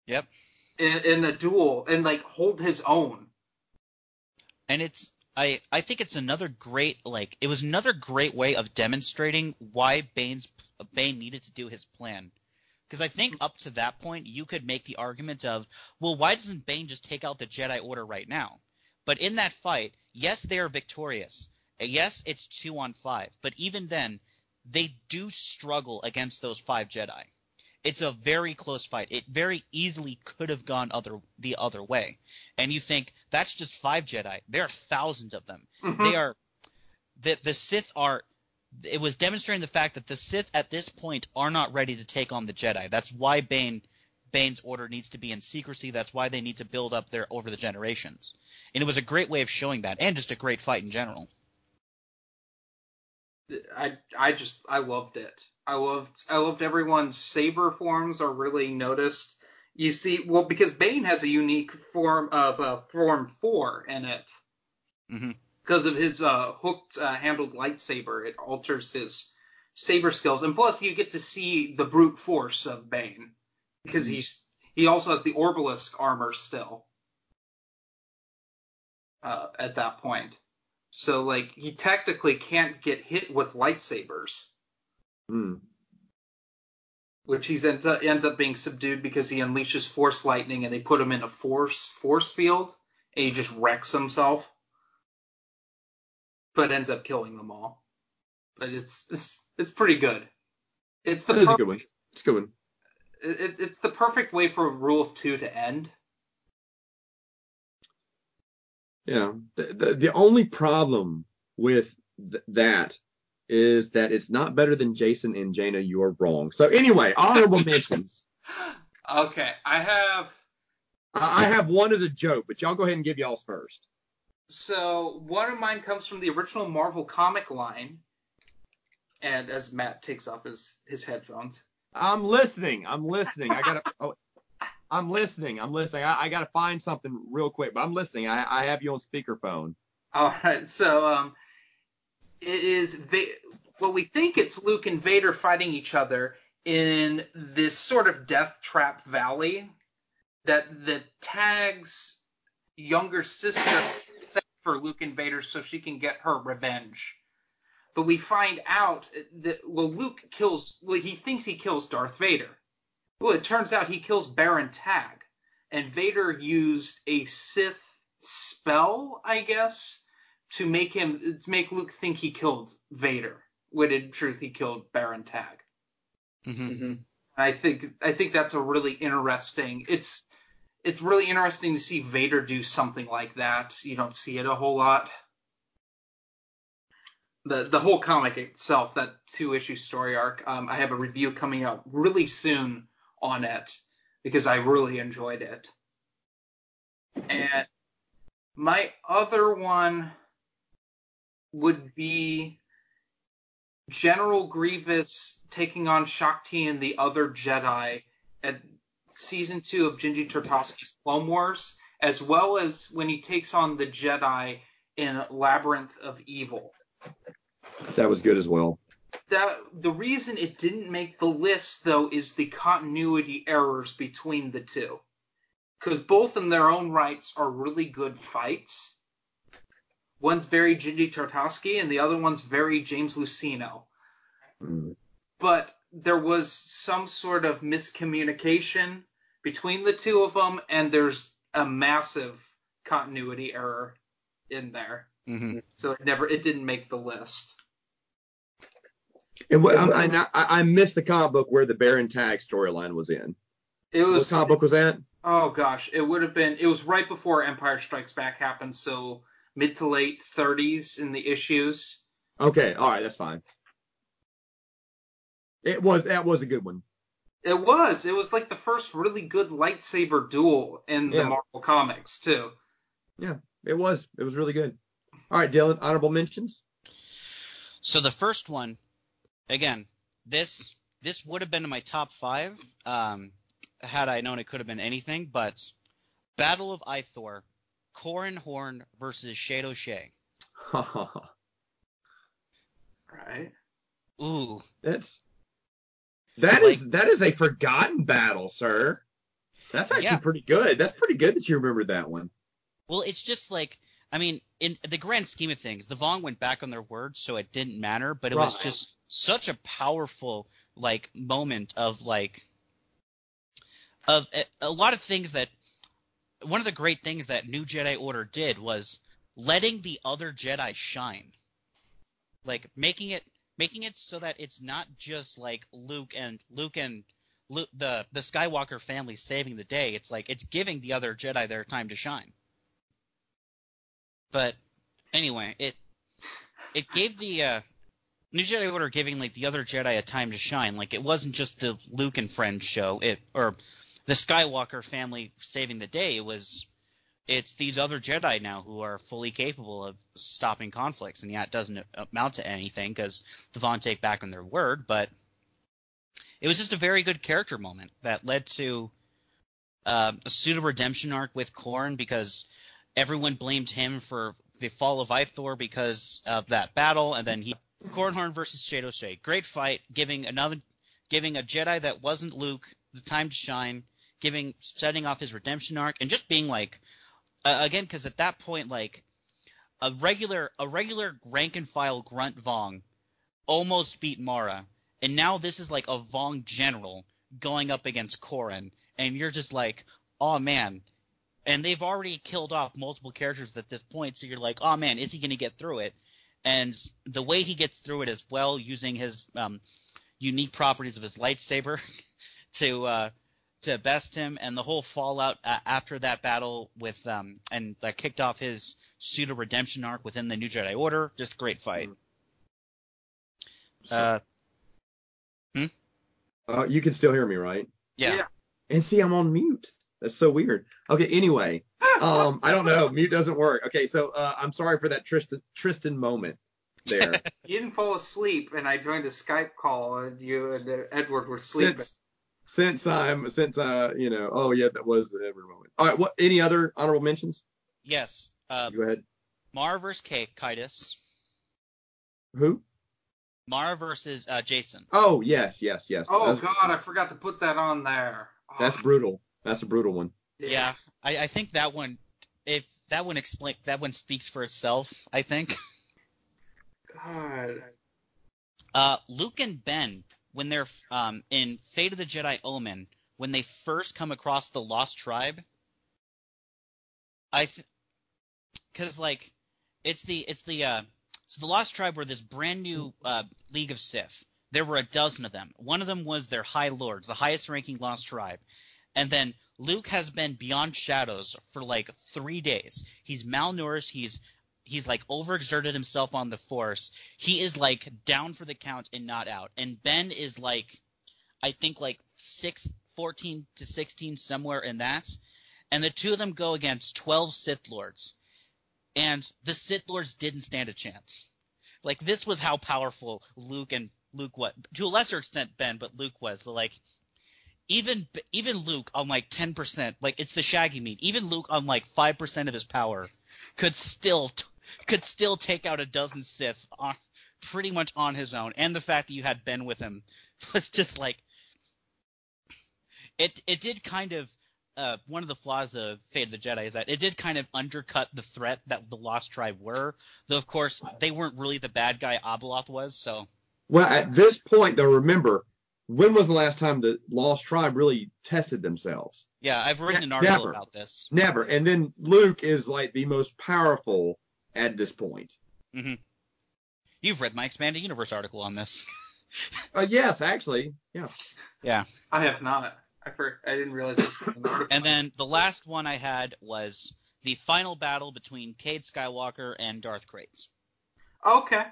Yep. in, in a duel and like hold his own. And it's I I think it's another great like it was another great way of demonstrating why Bane's Bane needed to do his plan. Because I think mm-hmm. up to that point you could make the argument of, well, why doesn't Bane just take out the Jedi Order right now? But in that fight, yes, they are victorious. Yes, it's two on five. But even then, they do struggle against those five Jedi. It's a very close fight. It very easily could have gone other the other way. And you think that's just five Jedi. There are thousands of them. They mm-hmm. are the the Sith are. It was demonstrating the fact that the Sith at this point are not ready to take on the Jedi. That's why Bane Bane's order needs to be in secrecy. That's why they need to build up their over the generations. And it was a great way of showing that, and just a great fight in general. I I just I loved it. I loved I loved everyone's saber forms are really noticed. You see, well, because Bane has a unique form of uh, form four in it. Mhm. Because of his uh, hooked uh, handled lightsaber, it alters his saber skills, and plus you get to see the brute force of Bane because Mhm. he's he also has the Orbalisk armor still. Uh, at that point. So like he technically can't get hit with lightsabers, Hmm. which he ends up, ends up being subdued because he unleashes force lightning and they put him in a force force field and he just wrecks himself. But ends up killing them all. But it's it's it's pretty good. It's the That a good one. It's a good one. it, it's the perfect way for rule of two to end. Yeah. The, the, the only problem with th- that is that it's not better than Jacen and Jaina. You are wrong. So anyway, honorable mentions. Okay, I have I I have one as a joke, but y'all go ahead and give y'all's first. So one of mine comes from the original Marvel comic line, and as Matt takes off his his headphones. I'm listening. I'm listening. I gotta. Oh, I'm listening. I'm listening. I, I gotta find something real quick, but I'm listening. I, I have you on speakerphone. All right, so um, it is Va- well, we think it's Luke and Vader fighting each other in this sort of death trap valley that the Tagges younger sister for Luke and Vader so she can get her revenge. But we find out that well, Luke kills. Well, he thinks he kills Darth Vader. Well, it turns out he kills Baron Tagge, and Vader used a Sith spell, I guess, to make him to make Luke think he killed Vader, when in truth he killed Baron Tagge. Mm-hmm. I think I think that's a really interesting. It's it's really interesting to see Vader do something like that. You don't see it a whole lot. The the whole comic itself, that two issue story arc, um, I have a review coming out really soon on it because I really enjoyed it. And my other one would be General Grievous taking on Shaak Ti and the other Jedi at season two of Genndy Tartakovsky's Clone Wars, as well as when he takes on the Jedi in Labyrinth of Evil. That was good as well. that the reason it didn't make the list though is the continuity errors between the two. Because both in their own rights are really good fights. One's very Genndy Tartakovsky and the other one's very James Luceno. Mm. But there was some sort of miscommunication between the two of them, and there's a massive continuity error in there. Mm-hmm. So it never, it didn't make the list. And I, I, I missed the comic book where the Baron Tagge storyline was in. It What was, comic book was that? oh gosh, it would have been, it was right before Empire Strikes Back happened, so mid to late 30s in the issues. Okay, all right, that's fine. It was that was a good one. It was, it was like the first really good lightsaber duel in the Marvel comics too. Yeah, it was it was really good. All right, Dylan, honorable mentions. So the first one, again, this this would have been in my top five um, had I known it could have been anything, but Battle of Ithor, Corran Horn versus Shedao Shai. Right. Ooh, That's that is that is a forgotten battle, sir. That's actually Yeah. pretty good. That's pretty good that you remembered that one. well, it's just like I mean, in the grand scheme of things, the Vong went back on their word, so it didn't matter. But it was just such a powerful like moment of like of a, a lot of things that one of the great things that New Jedi Order did was letting the other Jedi shine, like making it making it so that it's not just like Luke and Luke and Luke, the the Skywalker family saving the day. It's like it's giving the other Jedi their time to shine. But anyway, it it gave the uh, New Jedi Order giving like the other Jedi a time to shine. Like it wasn't just the Luke and friends show. It or the Skywalker family saving the day. It was it's these other Jedi now who are fully capable of stopping conflicts, and yeah, it doesn't amount to anything because the Vong take back on their word, but it was just a very good character moment that led to uh, a pseudo redemption arc with Corran because everyone blamed him for the fall of Ithor because of that battle, and then he Corran Horn versus Shedao Shai, great fight, giving another giving a Jedi that wasn't Luke the time to shine, giving setting off his redemption arc, and just being like uh, again because at that point like a regular a regular rank and file grunt Vong almost beat Mara, and now this is like a Vong general going up against Corran, and you're just like, oh man. And they've already killed off multiple characters at this point, so you're like, oh man, is he going to get through it? And the way he gets through it as well, using his um, unique properties of his lightsaber to uh, to best him, and the whole fallout uh, after that battle with um, and that kicked off his pseudo redemption arc within the New Jedi Order. Just a great fight. Uh, Uh, you can still hear me, right? yeah. Yeah. And see, I'm on mute. That's so weird. Okay, anyway, um, I don't know. Mute doesn't work. Okay, so uh, I'm sorry for that Tristan Tristan moment there. You didn't fall asleep, and I joined a Skype call, and you and uh, Edward were sleeping. since since I'm since uh you know oh yeah that was the every moment. All right, what any other honorable mentions? Yes. Uh, Go ahead. Mara versus K- Kitus. Who? Mara versus uh, Jacen. Oh yes yes yes. oh that's, God, I forgot to put that on there. Oh, that's brutal. That's a brutal one. Yeah, I, I think that one, if that one explain, that one speaks for itself. I think. God. Uh, Luke and Ben, when they're um, in Fate of the Jedi Omen, when they first come across the Lost Tribe, I, because like, it's the it's the uh, so the Lost Tribe were this brand new uh, League of Sith. There were a dozen of them. One of them was their High Lords, the highest ranking Lost Tribe. And then Luke has been beyond shadows for like three days. He's malnourished. He's he's like overexerted himself on the force. He is like down for the count and not out. And Ben is like, I think like six, 14 to 16, somewhere in that. And the two of them go against 12 Sith Lords. And the Sith Lords didn't stand a chance. Like this was how powerful Luke and Luke was. To a lesser extent Ben, but Luke was. Like even even Luke on like 10%, like it's the Shaggy meat. Even Luke on like 5% of his power could still t- could still take out a dozen Sith on, pretty much on his own, and the fact that you had Ben with him was just like it. It did kind of. Uh, one of the flaws of Fate of the Jedi is that it did kind of undercut the threat that the Lost Tribe were. Though of course they weren't really the bad guy Abeloth was. So. Well, at this point, though, remember when was the last time the Lost Tribe really tested themselves? Yeah, I've written an article Never. about this. Never. And then Luke is like the most powerful at this point. hmm You've read my expanded universe article on this. Uh, yes, actually. Yeah. yeah. I have not. I for, I didn't realize this. was an article. And then the last one I had was the final battle between Cade Skywalker and Darth Krayt. Okay.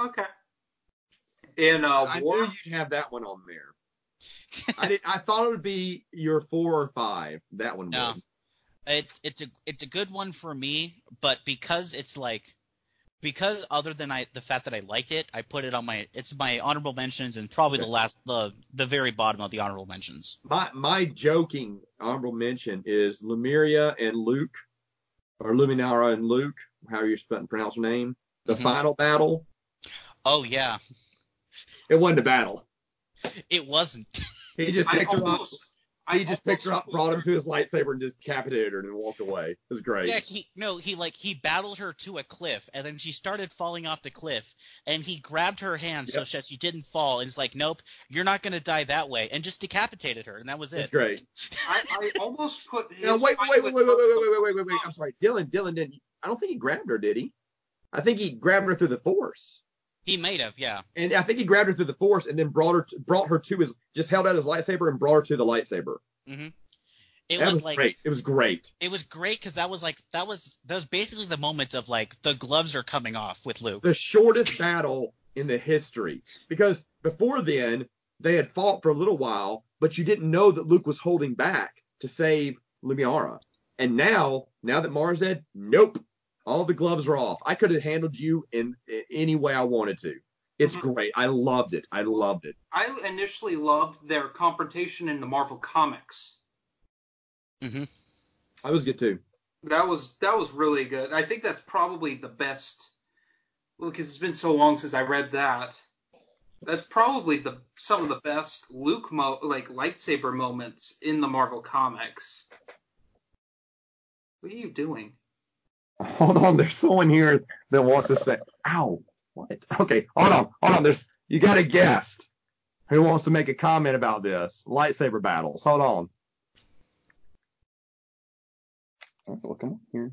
Okay. And uh, I war. knew you'd have that one on there. I did. I thought it would be your four or five. That one No. would. It, it's a it's a good one for me, but because it's like because other than I the fact that I like it, I put it on my it's my honorable mentions and probably the last the the very bottom of the honorable mentions. My my joking honorable mention is Lumiria and Luke, or Luminara and Luke, how you spell pronounce her name. The Mhm. final battle. Oh yeah, It wasn't a battle. it wasn't. He just I picked her up. almost, I He just picked her up, brought him to his lightsaber, and just decapitated her and walked away. It was great. Yeah, he no, he like he battled her to a cliff, and then she started falling off the cliff, and he grabbed her hand so Yep. that she didn't fall, and he's like, "Nope, you're not gonna die that way," and just decapitated her, and that was It's it. great. I, I almost put his No, wait, fight wait, wait, with wait, wait, wait, wait, wait, wait, wait, wait. I'm sorry, Dylan. Dylan didn't. I don't think he grabbed her, did he? I think he grabbed her through the force, He made have, yeah. and I think he grabbed her through the force, and then brought her, to, brought her to his, just held out his lightsaber and brought her to the lightsaber. hmm It was, was like great. It was great. it was great because that was like that was that was basically the moment of like the gloves are coming off with Luke. The shortest battle in the history, because before then they had fought for a little while, but you didn't know that Luke was holding back to save Lumiara. And now, now that Mars dead, nope, all the gloves are off. I could have handled you in, in any way I wanted to. It's Mhm. great. I loved it. I loved it. I initially loved their confrontation in the Marvel comics. hmm I was good too. That was that was really good. I think that's probably the best because it's been so long since I read that. That's probably the some of the best Luke mo like lightsaber moments in the Marvel comics. What are you doing? Hold on, there's someone here that wants to say, "Ow, what?" Okay, hold on, hold on. There's you got a guest who wants to make a comment about this lightsaber battles. Hold on. Well, come on here.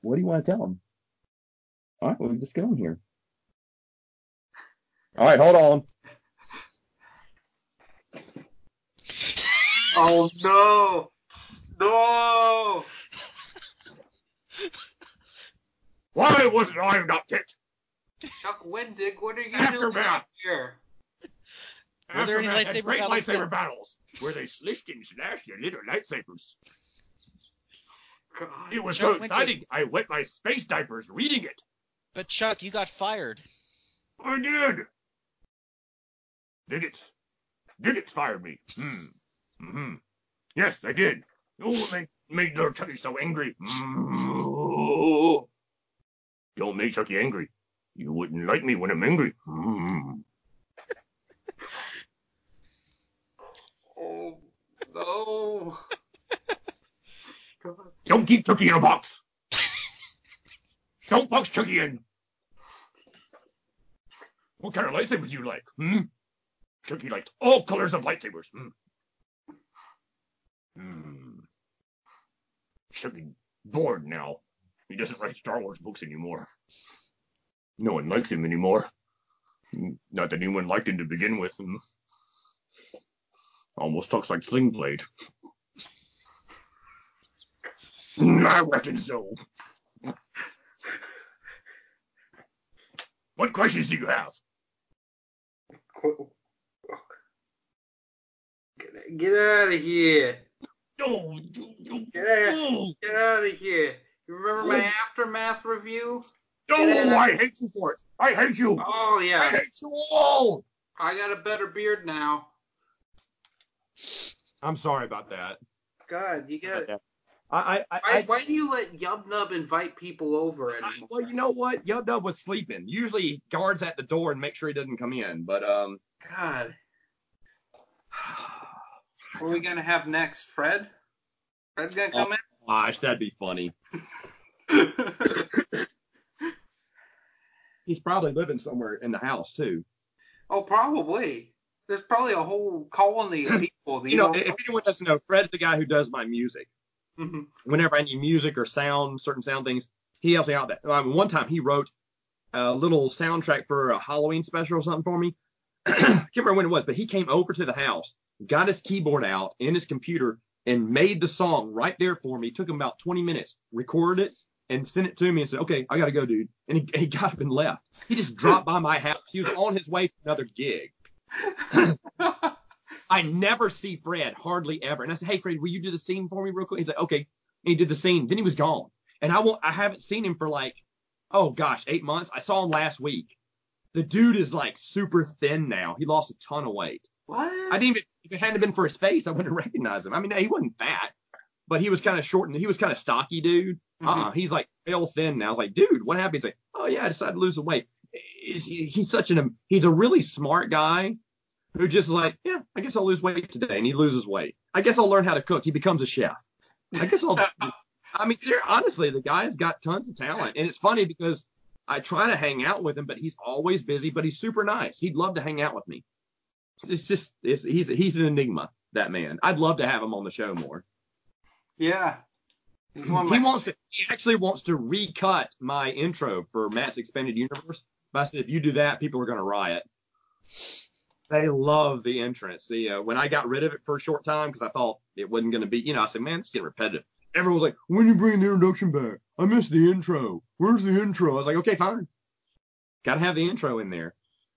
What do you want to tell him? All right, well, just get on here. All right, hold on. Oh no! No! Why wasn't I not picked? Chuck Wendig, what are you doing out here? Were there any Aftermath had lightsaber great battles? lightsaber battles where they slished and slashed their little lightsabers. God. It was Chuck so Winter- exciting. I wet my space diapers reading it. But Chuck, you got fired. I did. Diggits. Diggits fired me. Hmm. Hmm. Yes, they did. Oh, they made little Chucky so angry. Mm. Don't make Chucky angry. You wouldn't like me when I'm angry. Mm. Oh no! Don't keep Chucky in a box. Don't box Chucky in. What kind of lightsabers do you like? Hmm? Chucky liked all colors of lightsabers. Hmm. Hmm. Chucky bored now. He doesn't write Star Wars books anymore. No one likes him anymore. Not that anyone liked him to begin with. Hmm. Almost talks like Sling Blade. Hmm, I reckon so. What questions do you have? Get, get out of here! No, you, you, Get out! no, Get out of here! You remember my Oh. aftermath review? no, I hate you for it. I hate you. Oh yeah. I yeah, hate you all. I got a better beard now. I'm sorry about that. God, you got I, I, Why, I, why do you let Yub Nub invite people over anymore? well, you know what? Yub Dub was sleeping. Usually he guards at the door and make sure he doesn't come in. But um, God. What are we gonna have next? Fred? Fred's gonna come in? gosh, that'd be funny. He's probably living somewhere in the house too. oh, probably. There's probably a whole colony of people. That You know, don't if anyone doesn't know, Fred's the guy who does my music. Mhm. Whenever I need music or sound, certain sound things, he helps me out. That I mean, one time he wrote a little soundtrack for a Halloween special or something for me. I Can't remember when it was, but he came over to the house, got his keyboard out and his computer, and made the song right there for me. It took him about 20 minutes, recorded it, and sent it to me and said, "Okay, I gotta go, dude." And he, he got up and left. He just dropped by my house. He was on his way to another gig. I never see Fred hardly ever. And I said, Hey Fred, will you do the scene for me real quick? He's like, Okay. And he did the scene. Then he was gone. And I won't I haven't seen him for like, oh gosh, eight months. I saw him last week. The dude is like super thin now. He lost a ton of weight. what? I didn't even if it hadn't been for his face, I wouldn't have recognized him. I mean, he wasn't fat, but he was kind of short and he was kind of stocky, dude. Mm-hmm. Uh-uh. He's like pale thin now. I was like, dude, what happened? He's like, oh yeah, I decided to lose some weight. He's, he's such an he's a really smart guy who just is like, yeah, I guess I'll lose weight today, and he loses weight. I guess I'll learn how to cook. He becomes a chef. I guess I'll. I mean, ser- honestly, the guy's got tons of talent, and it's funny because I try to hang out with him, but he's always busy. But he's super nice. He'd love to hang out with me. It's just it's, he's he's an enigma. That man. I'd love to have him on the show more. Yeah. This is one He my- wants to. He actually wants to recut my intro for Matt's Expanded Universe. But I said, if you do that, people are going to riot. They love the entrance. The uh, when I got rid of it for a short time because I thought it wasn't going to be, you know, I said, man, it's getting repetitive. Everyone was like, when you bring the introduction back, I missed the intro. Where's the intro? I was like, okay, fine. Got to have the intro in there.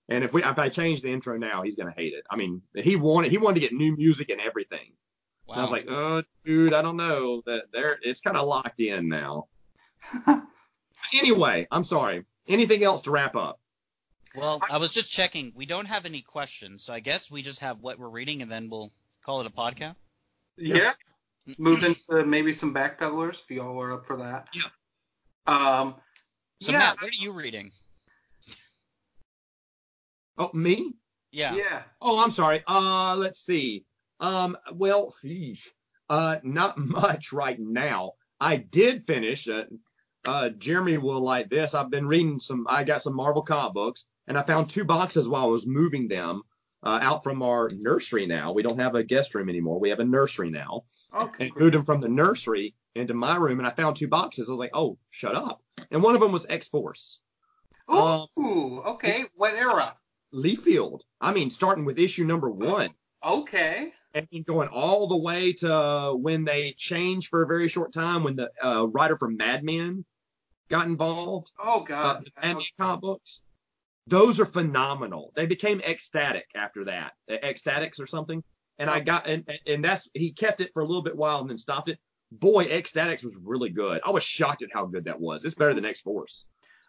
And if we if I change the intro now, he's going to hate it. I mean, he wanted he wanted to get new music and everything. Wow. And I was like, oh, dude, I don't know. That there, it's kind of locked in now. anyway, I'm sorry. Anything else to wrap up? well, I was just checking. We don't have any questions, so I guess we just have what we're reading, and then we'll call it a podcast. Yeah. Move into maybe some backpedalers if y'all are up for that. Yeah. Um. So yeah. Matt, what are you reading? Oh, me? Yeah. Yeah. Oh, I'm sorry. Uh, let's see. Um, well, uh, not much right now. I did finish. Uh, uh, Jeremy will like this. I've been reading some. I got some Marvel comic books, and I found two boxes while I was moving them uh, out from our nursery. Now we don't have a guest room anymore. We have a nursery now. Okay. and moved them from the nursery into my room, and I found two boxes. I was like, oh, shut up. And one of them was X Force, Um, Ooh. Okay. What era? Liefeld. I mean, starting with issue number one Okay. And going all the way to when they changed for a very short time when the uh, writer from Mad Men got involved, Oh uh, God. the Mad Men comic books. Those are phenomenal. They became ecstatic after that, uh, X-Statix or something. And I got and and that's he kept it for a little bit while and then stopped it. Boy, X-Statix was really good. I was shocked at how good that was. It's better than X Force.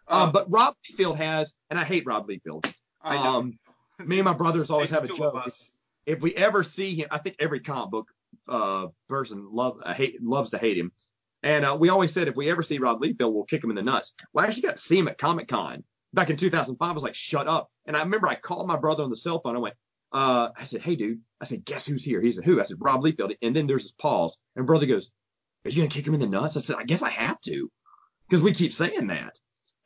Um, but Rob Liefeld has, and I hate Rob Liefeld. I know. Um, me and my brothers always have a joke. us. If we ever see him, I think every comic book uh, person love uh, hate loves to hate him. And uh, we always said if we ever see Rob Liefeld, we'll kick him in the nuts. Well, I actually got to see him at Comic Con back in 2005. I was like, shut up. And I remember I called my brother on the cell phone. I went, uh, I said, hey, dude. I said, guess who's here? He said, who? I said, Rob Liefeld. And then there's this pause. And brother goes, are you going to kick him in the nuts? I said, I guess I have to because we keep saying that.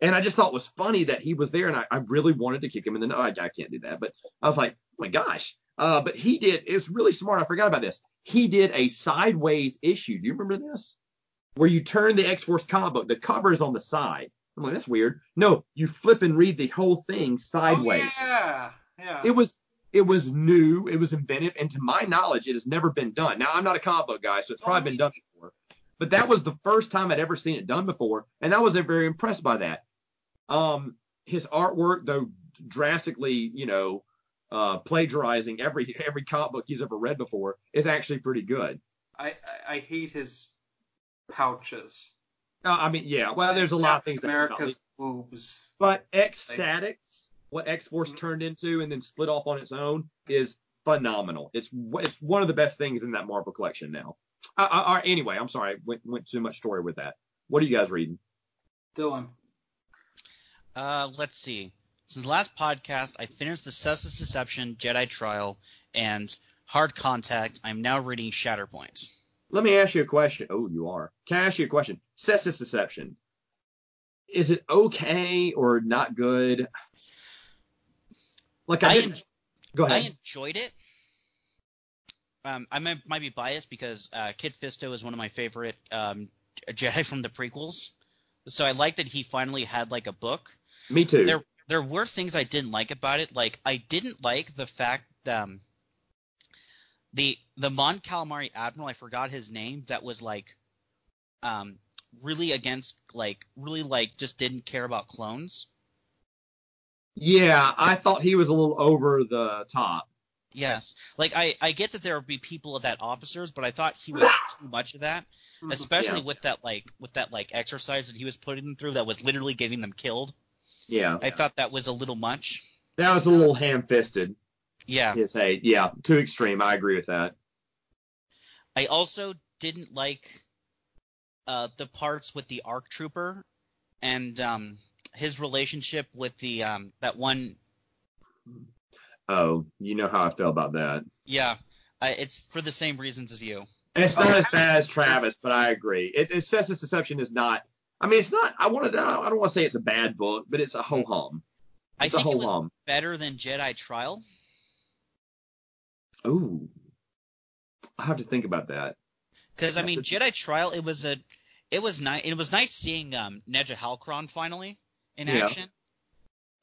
And I just thought it was funny that he was there, and I, I really wanted to kick him in the nuts. I, I can't do that, but I was like, oh my gosh. Uh, but he did. It was really smart. I forgot about this. He did a sideways issue. Do you remember this? Where you turn the X Force comic book, the cover is on the side. I'm like, that's weird. No, you flip and read the whole thing sideways. Oh, yeah. Yeah. It was it was new, it was inventive, and to my knowledge, it has never been done. Now I'm not a comic book guy, so it's probably been done before. But that was the first time I'd ever seen it done before, and I was very impressed by that. Um, his artwork, though drastically, you know, uh, plagiarizing every every comic book he's ever read before, is actually pretty good. I, I I hate his pouches. Uh, I mean, yeah, well, there's a lot of things that America's boobs. But X-Statix, what X Force turned into and then split off on its own, is phenomenal. It's it's one of the best things in that Marvel collection now. I, I, I, anyway, I'm sorry. I went, went too much story with that. What are you guys reading? Dylan. Uh, let's see. Since the last podcast, I finished the Cestus Deception, Jedi Trial, and Hard Contact. I'm now reading Shatterpoint. Let me ask you a question. Oh, you are. Can I ask you a question? Cestus Deception. Is it okay or not good? Like I, I en- go ahead. I enjoyed it. Um, I might, might be biased because uh, Kit Fisto is one of my favorite um, Jedi from the prequels. So I like that he finally had like a book. Me too. There there were things I didn't like about it. Like I didn't like the fact that um, the the Mon Calamari admiral, I forgot his name, that was like um really against like really like just didn't care about clones. Yeah, I thought he was a little over the top. Yes, like I I get that there would be people of that officers, but I thought he was too much of that, mm-hmm. especially yeah. with that like with that like exercise that he was putting them through that was literally getting them killed. Yeah, I thought that was a little much. That was a little ham-fisted. Yeah. His hate, yeah, too extreme. I agree with that. I also didn't like uh, the parts with the ARC Trooper and um, his relationship with the um, that one Oh, you know how I feel about that. Yeah, I, it's for the same reasons as you. It's not as bad as Travis, but I agree. It, it says this deception is not. I mean, it's not. I want to. I don't want to say it's a bad book, but it's a ho hum. I think it was hum. better than Jedi Trial. Ooh, I have to think about that. Because I mean, Jedi Trial, it was a, it was nice. It was nice seeing um, Nejaa Halcyon finally in yeah. action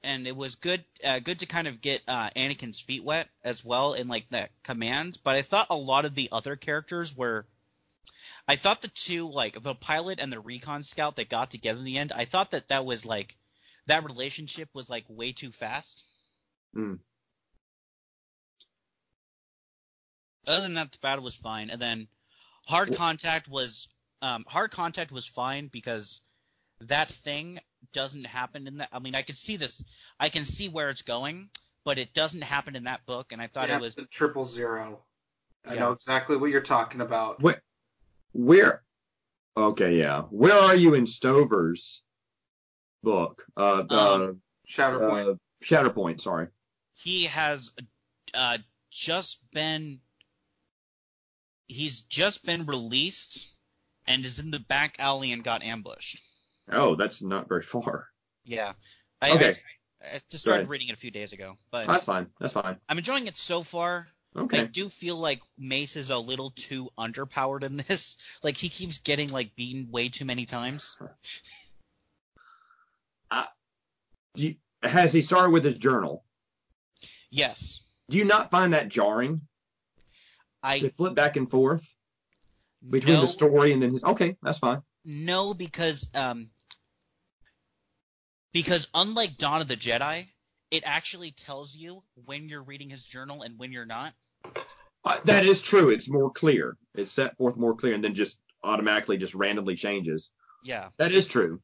and it was good uh, good to kind of get uh, Anakin's feet wet as well in like that command. But I thought a lot of the other characters were. I thought the two like the pilot and the recon scout that got together in the end. I thought that that was like that relationship was like way too fast. Mm. Other than that, the battle was fine, and then hard contact was um, hard contact was fine because that thing doesn't happen in that. I mean, I can see this. I can see where it's going, but it doesn't happen in that book. And I thought yeah, it was the triple zero. I yeah. know exactly what you're talking about. Where? Where? Okay, yeah. Where are you in Stover's book? Uh, um, uh Shatterpoint. Uh, Shatterpoint. Sorry. He has uh, just been. He's just been released and is in the back alley and got ambushed. Oh, that's not very far. Yeah. I, okay. I, I just started reading it a few days ago, but that's fine. That's fine. I'm enjoying it so far. Okay. I do feel like Mace is a little too underpowered in this. Like he keeps getting like beaten way too many times. Uh, you, has he started with his journal? Yes. Do you not find that jarring? I to flip back and forth between no, the story and then his. Okay, that's fine. No, because um, because unlike Dawn of the Jedi, it actually tells you when you're reading his journal and when you're not. Uh, that is true. It's more clear. It's set forth more clear and then just automatically just randomly changes. Yeah. That is true.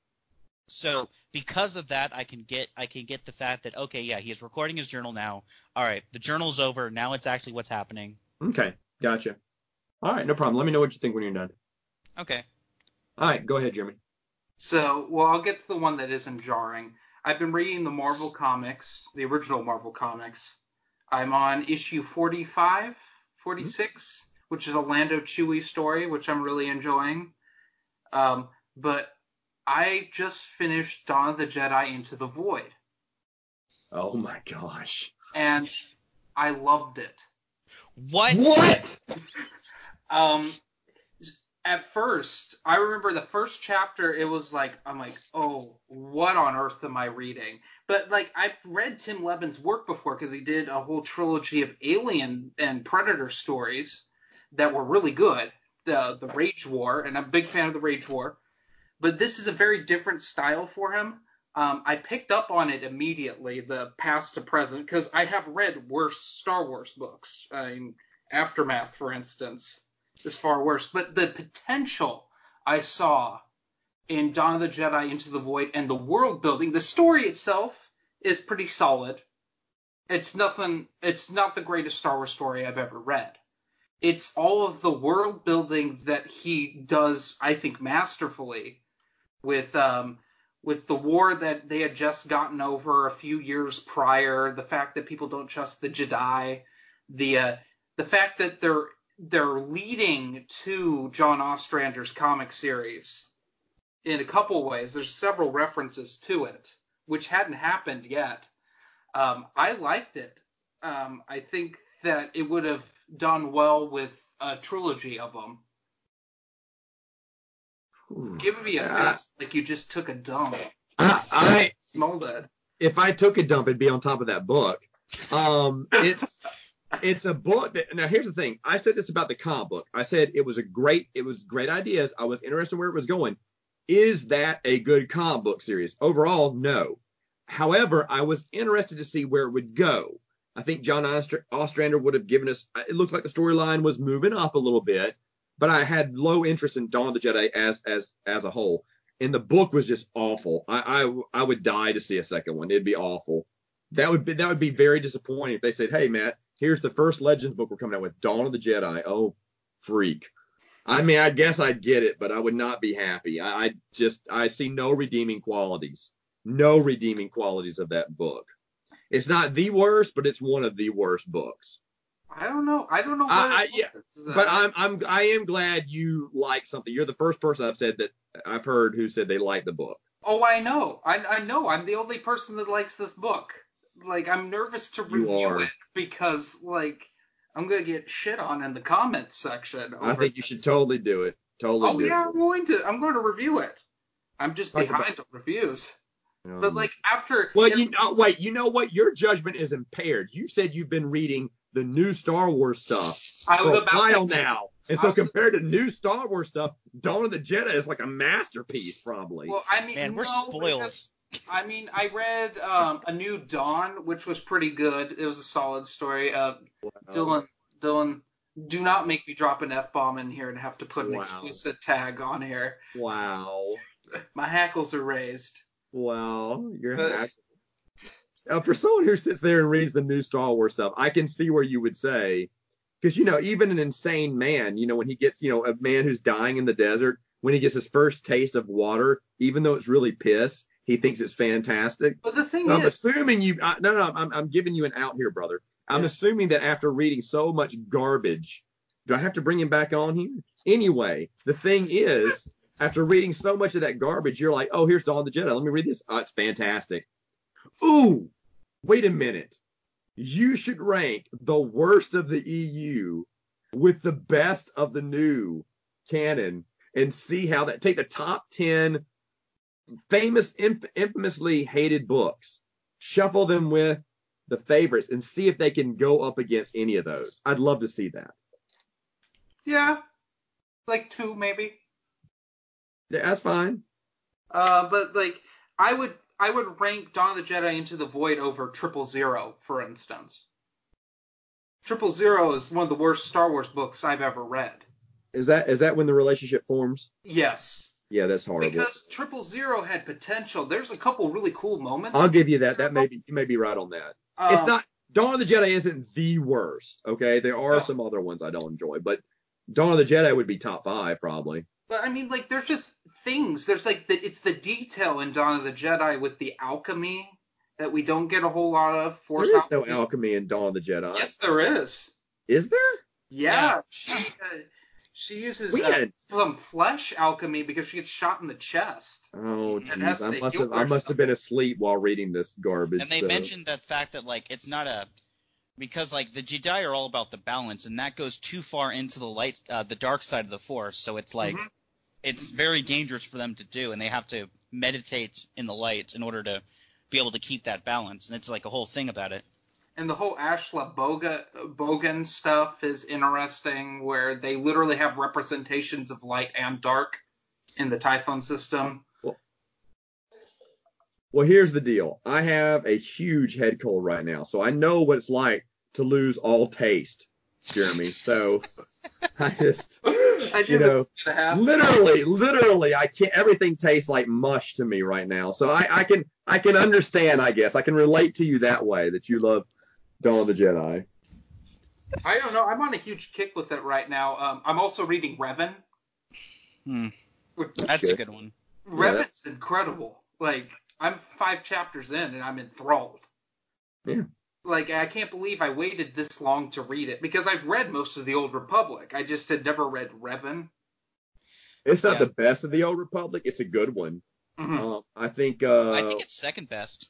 So because of that, I can get I can get the fact that okay, yeah, he's recording his journal now. All right, the journal's over. Now it's actually what's happening. Okay, gotcha. All right, no problem. Let me know what you think when you're done. Okay. All right, go ahead, Jeremy. So, well, I'll get to the one that isn't jarring. I've been reading the Marvel comics, the original Marvel comics. I'm on issue 45, 46, mm-hmm. which is a Lando Chewie story, which I'm really enjoying. Um, but I just finished Dawn of the Jedi Into the Void. Oh my gosh. And I loved it. What? What? um, at first, I remember the first chapter, it was like, I'm like, oh, what on earth am I reading? But like, I've read Tim Lebbon's work before because he did a whole trilogy of Alien and Predator stories that were really good. The the Rage War, and I'm a big fan of the Rage War. But this is a very different style for him. Um, I picked up on it immediately, the past to present, because I have read worse Star Wars books. I mean, Aftermath, for instance is far worse. But the potential I saw in Dawn of the Jedi Into the Void and the world building, the story itself is pretty solid. It's nothing. It's not the greatest Star Wars story I've ever read. it's all of the world building that he does, I think, masterfully with um, with the war that they had just gotten over a few years prior, the fact that people don't trust the Jedi, the uh, the fact that they're they're leading to John Ostrander's comic series in a couple ways. There's several references to it, which hadn't happened yet. Um, I liked it. Um, I think that it would have done well with a trilogy of them. Give me a uh, face like you just took a dump. I, I smell that. If I took a dump, it'd be on top of that book. Um, it's it's a book that now here's the thing. I said this about the comic book. I said it was a great it was great ideas. I was interested in where it was going. Is that a good comic book series? Overall, no. However, I was interested to see where it would go. I think John Ostrander would have given us. It looked like the storyline was moving up a little bit, but I had low interest in Dawn of the Jedi as as as a whole. And the book was just awful. I I, I would die to see a second one. It'd be awful. That would be that would be very disappointing if they said, "Hey Matt, here's the first Legends book we're coming out with, Dawn of the Jedi." Oh, freak. I mean, I guess I'd get it, but I would not be happy. I, I just I see no redeeming qualities, no redeeming qualities of that book. It's not the worst, but it's one of the worst books. I don't know. I don't know. I, I, yeah, but I'm I'm I am glad you like something. You're the first person I've said that I've heard who said they like the book. Oh, I know. I I know. I'm the only person that likes this book. Like I'm nervous to review it because like I'm gonna get shit on in the comments section. I think you should totally do it. Totally. Oh yeah, it. I'm going to. I'm going to review it. I'm just Talk behind about, on reviews. Um, but like after. Well, you know, wait. You know what? Your judgment is impaired. You said you've been reading the new Star Wars stuff I was for a while now. And so compared to new Star Wars stuff, Dawn of the Jedi is like a masterpiece, probably. Well, I mean, man, we're no, spoiled. I mean, I read um, a new Dawn, which was pretty good. It was a solid story. Uh, wow. Dylan, Dylan, do not make me drop an f bomb in here and have to put an wow. explicit tag on here. Wow. My hackles are raised. Wow, you're hackles. Uh, for someone who sits there and reads the new Star Wars stuff, I can see where you would say, because you know, even an insane man, you know, when he gets, you know, a man who's dying in the desert, when he gets his first taste of water, even though it's really piss, he thinks it's fantastic. But the thing so is, I'm assuming you. I, no, no, I'm, I'm giving you an out here, brother. I'm yeah. assuming that after reading so much garbage, do I have to bring him back on here? Anyway, the thing is, after reading so much of that garbage, you're like, oh, here's Dawn the Jedi. Let me read this. Oh, it's fantastic. Ooh, wait a minute. You should rank the worst of the EU with the best of the new canon and see how that take the top 10 famous infamously hated books shuffle them with the favorites and see if they can go up against any of those i'd love to see that yeah like two maybe yeah that's fine uh but like i would I would rank Dawn of the Jedi into the void over Triple Zero, for instance. Triple Zero is one of the worst Star Wars books I've ever read. Is that is that when the relationship forms? Yes. Yeah, that's horrible. Because Triple Zero had potential. There's a couple really cool moments. I'll give you that. That may be you may be right on that. Um, it's not Dawn of the Jedi isn't the worst. Okay, there are some other ones I don't enjoy, but Dawn of the Jedi would be top five probably. But I mean, like, there's just things. There's like the, it's the detail in Dawn of the Jedi with the alchemy that we don't get a whole lot of. Force there is alchemy. no alchemy in Dawn of the Jedi. Yes, there is. Is there? Yeah, yeah. she uh, she uses uh, some flesh alchemy because she gets shot in the chest. Oh, jeez, I must have I must have been asleep while reading this garbage. And they so. mentioned the fact that like it's not a because like the Jedi are all about the balance, and that goes too far into the light, uh, the dark side of the Force. So it's like mm-hmm. it's very dangerous for them to do, and they have to meditate in the light in order to be able to keep that balance. And it's like a whole thing about it. And the whole Ashla Boga, Bogan stuff is interesting, where they literally have representations of light and dark in the Tython system. Well, here's the deal. I have a huge head cold right now, so I know what it's like to lose all taste, Jeremy. So I just, I you know, literally, literally, I can't. Everything tastes like mush to me right now. So I, I can, I can understand. I guess I can relate to you that way that you love Dawn of the Jedi. I don't know. I'm on a huge kick with it right now. Um, I'm also reading Revan. Hmm. which- That's a good. good one. Revan's incredible. Like I'm five chapters in and I'm enthralled. Yeah. Like I can't believe I waited this long to read it because I've read most of the Old Republic. I just had never read Revan. It's not Yeah. the best of the Old Republic. It's a good one. Mhm. Uh, I think. Uh, I think it's second best.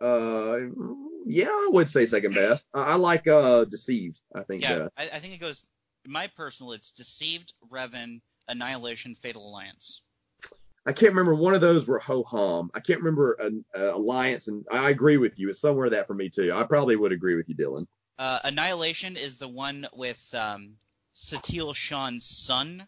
Uh, yeah, I would say second best. I, I like uh Deceived. I think. Yeah, Uh, I, I think it goes. My personal, it's Deceived, Revan, Annihilation, Fatal Alliance. I can't remember one of those were ho hum. I can't remember an uh, Alliance, and I agree with you. It's somewhere that for me too. I probably would agree with you, Dylan. Uh, Annihilation is the one with um, Satele Shan's son,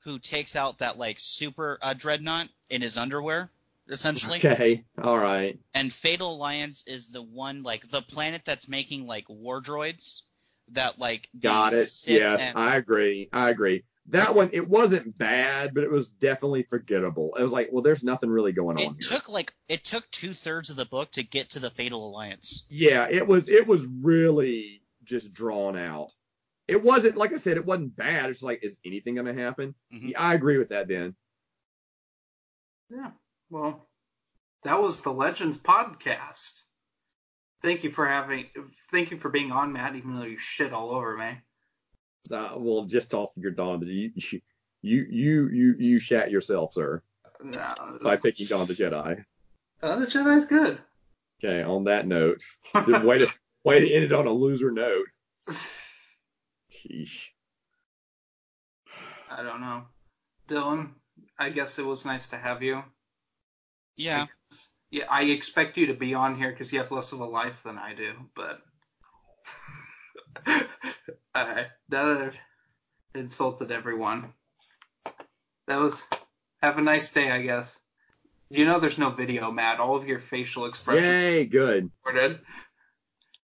who takes out that like super uh, dreadnought in his underwear, essentially. Okay, all right. And Fatal Alliance is the one like the planet that's making like war droids that like the Got it. Yes, and- I agree. I agree. That one, it wasn't bad, but it was definitely forgettable. It was like, well, there's nothing really going on it here. took like it took two thirds of the book to get to the Fatal Alliance. yeah, it was. It was really just drawn out. It wasn't like I said. It wasn't bad. It's like, is anything going to happen? Mhm. Yeah, I agree with that. Then. Yeah. Well, that was the Legends podcast. Thank you for having. Thank you for being on, Matt. Even though you shit all over me. Uh, well, just off your Dawn, you you you you you, shat yourself, sir, No. by picking Dawn the Jedi. Uh, the Jedi's good. Okay. On that note, way to way to end it on a loser note. Sheesh. I don't know. Dylan, I guess it was nice to have you. Yeah. Yeah, I expect you to be on here because you have less of a life than I do, but. Alright, that insulted everyone. That was. Have a nice day, I guess. You know there's no video, Matt. All of your facial expressions Yay, good. recorded.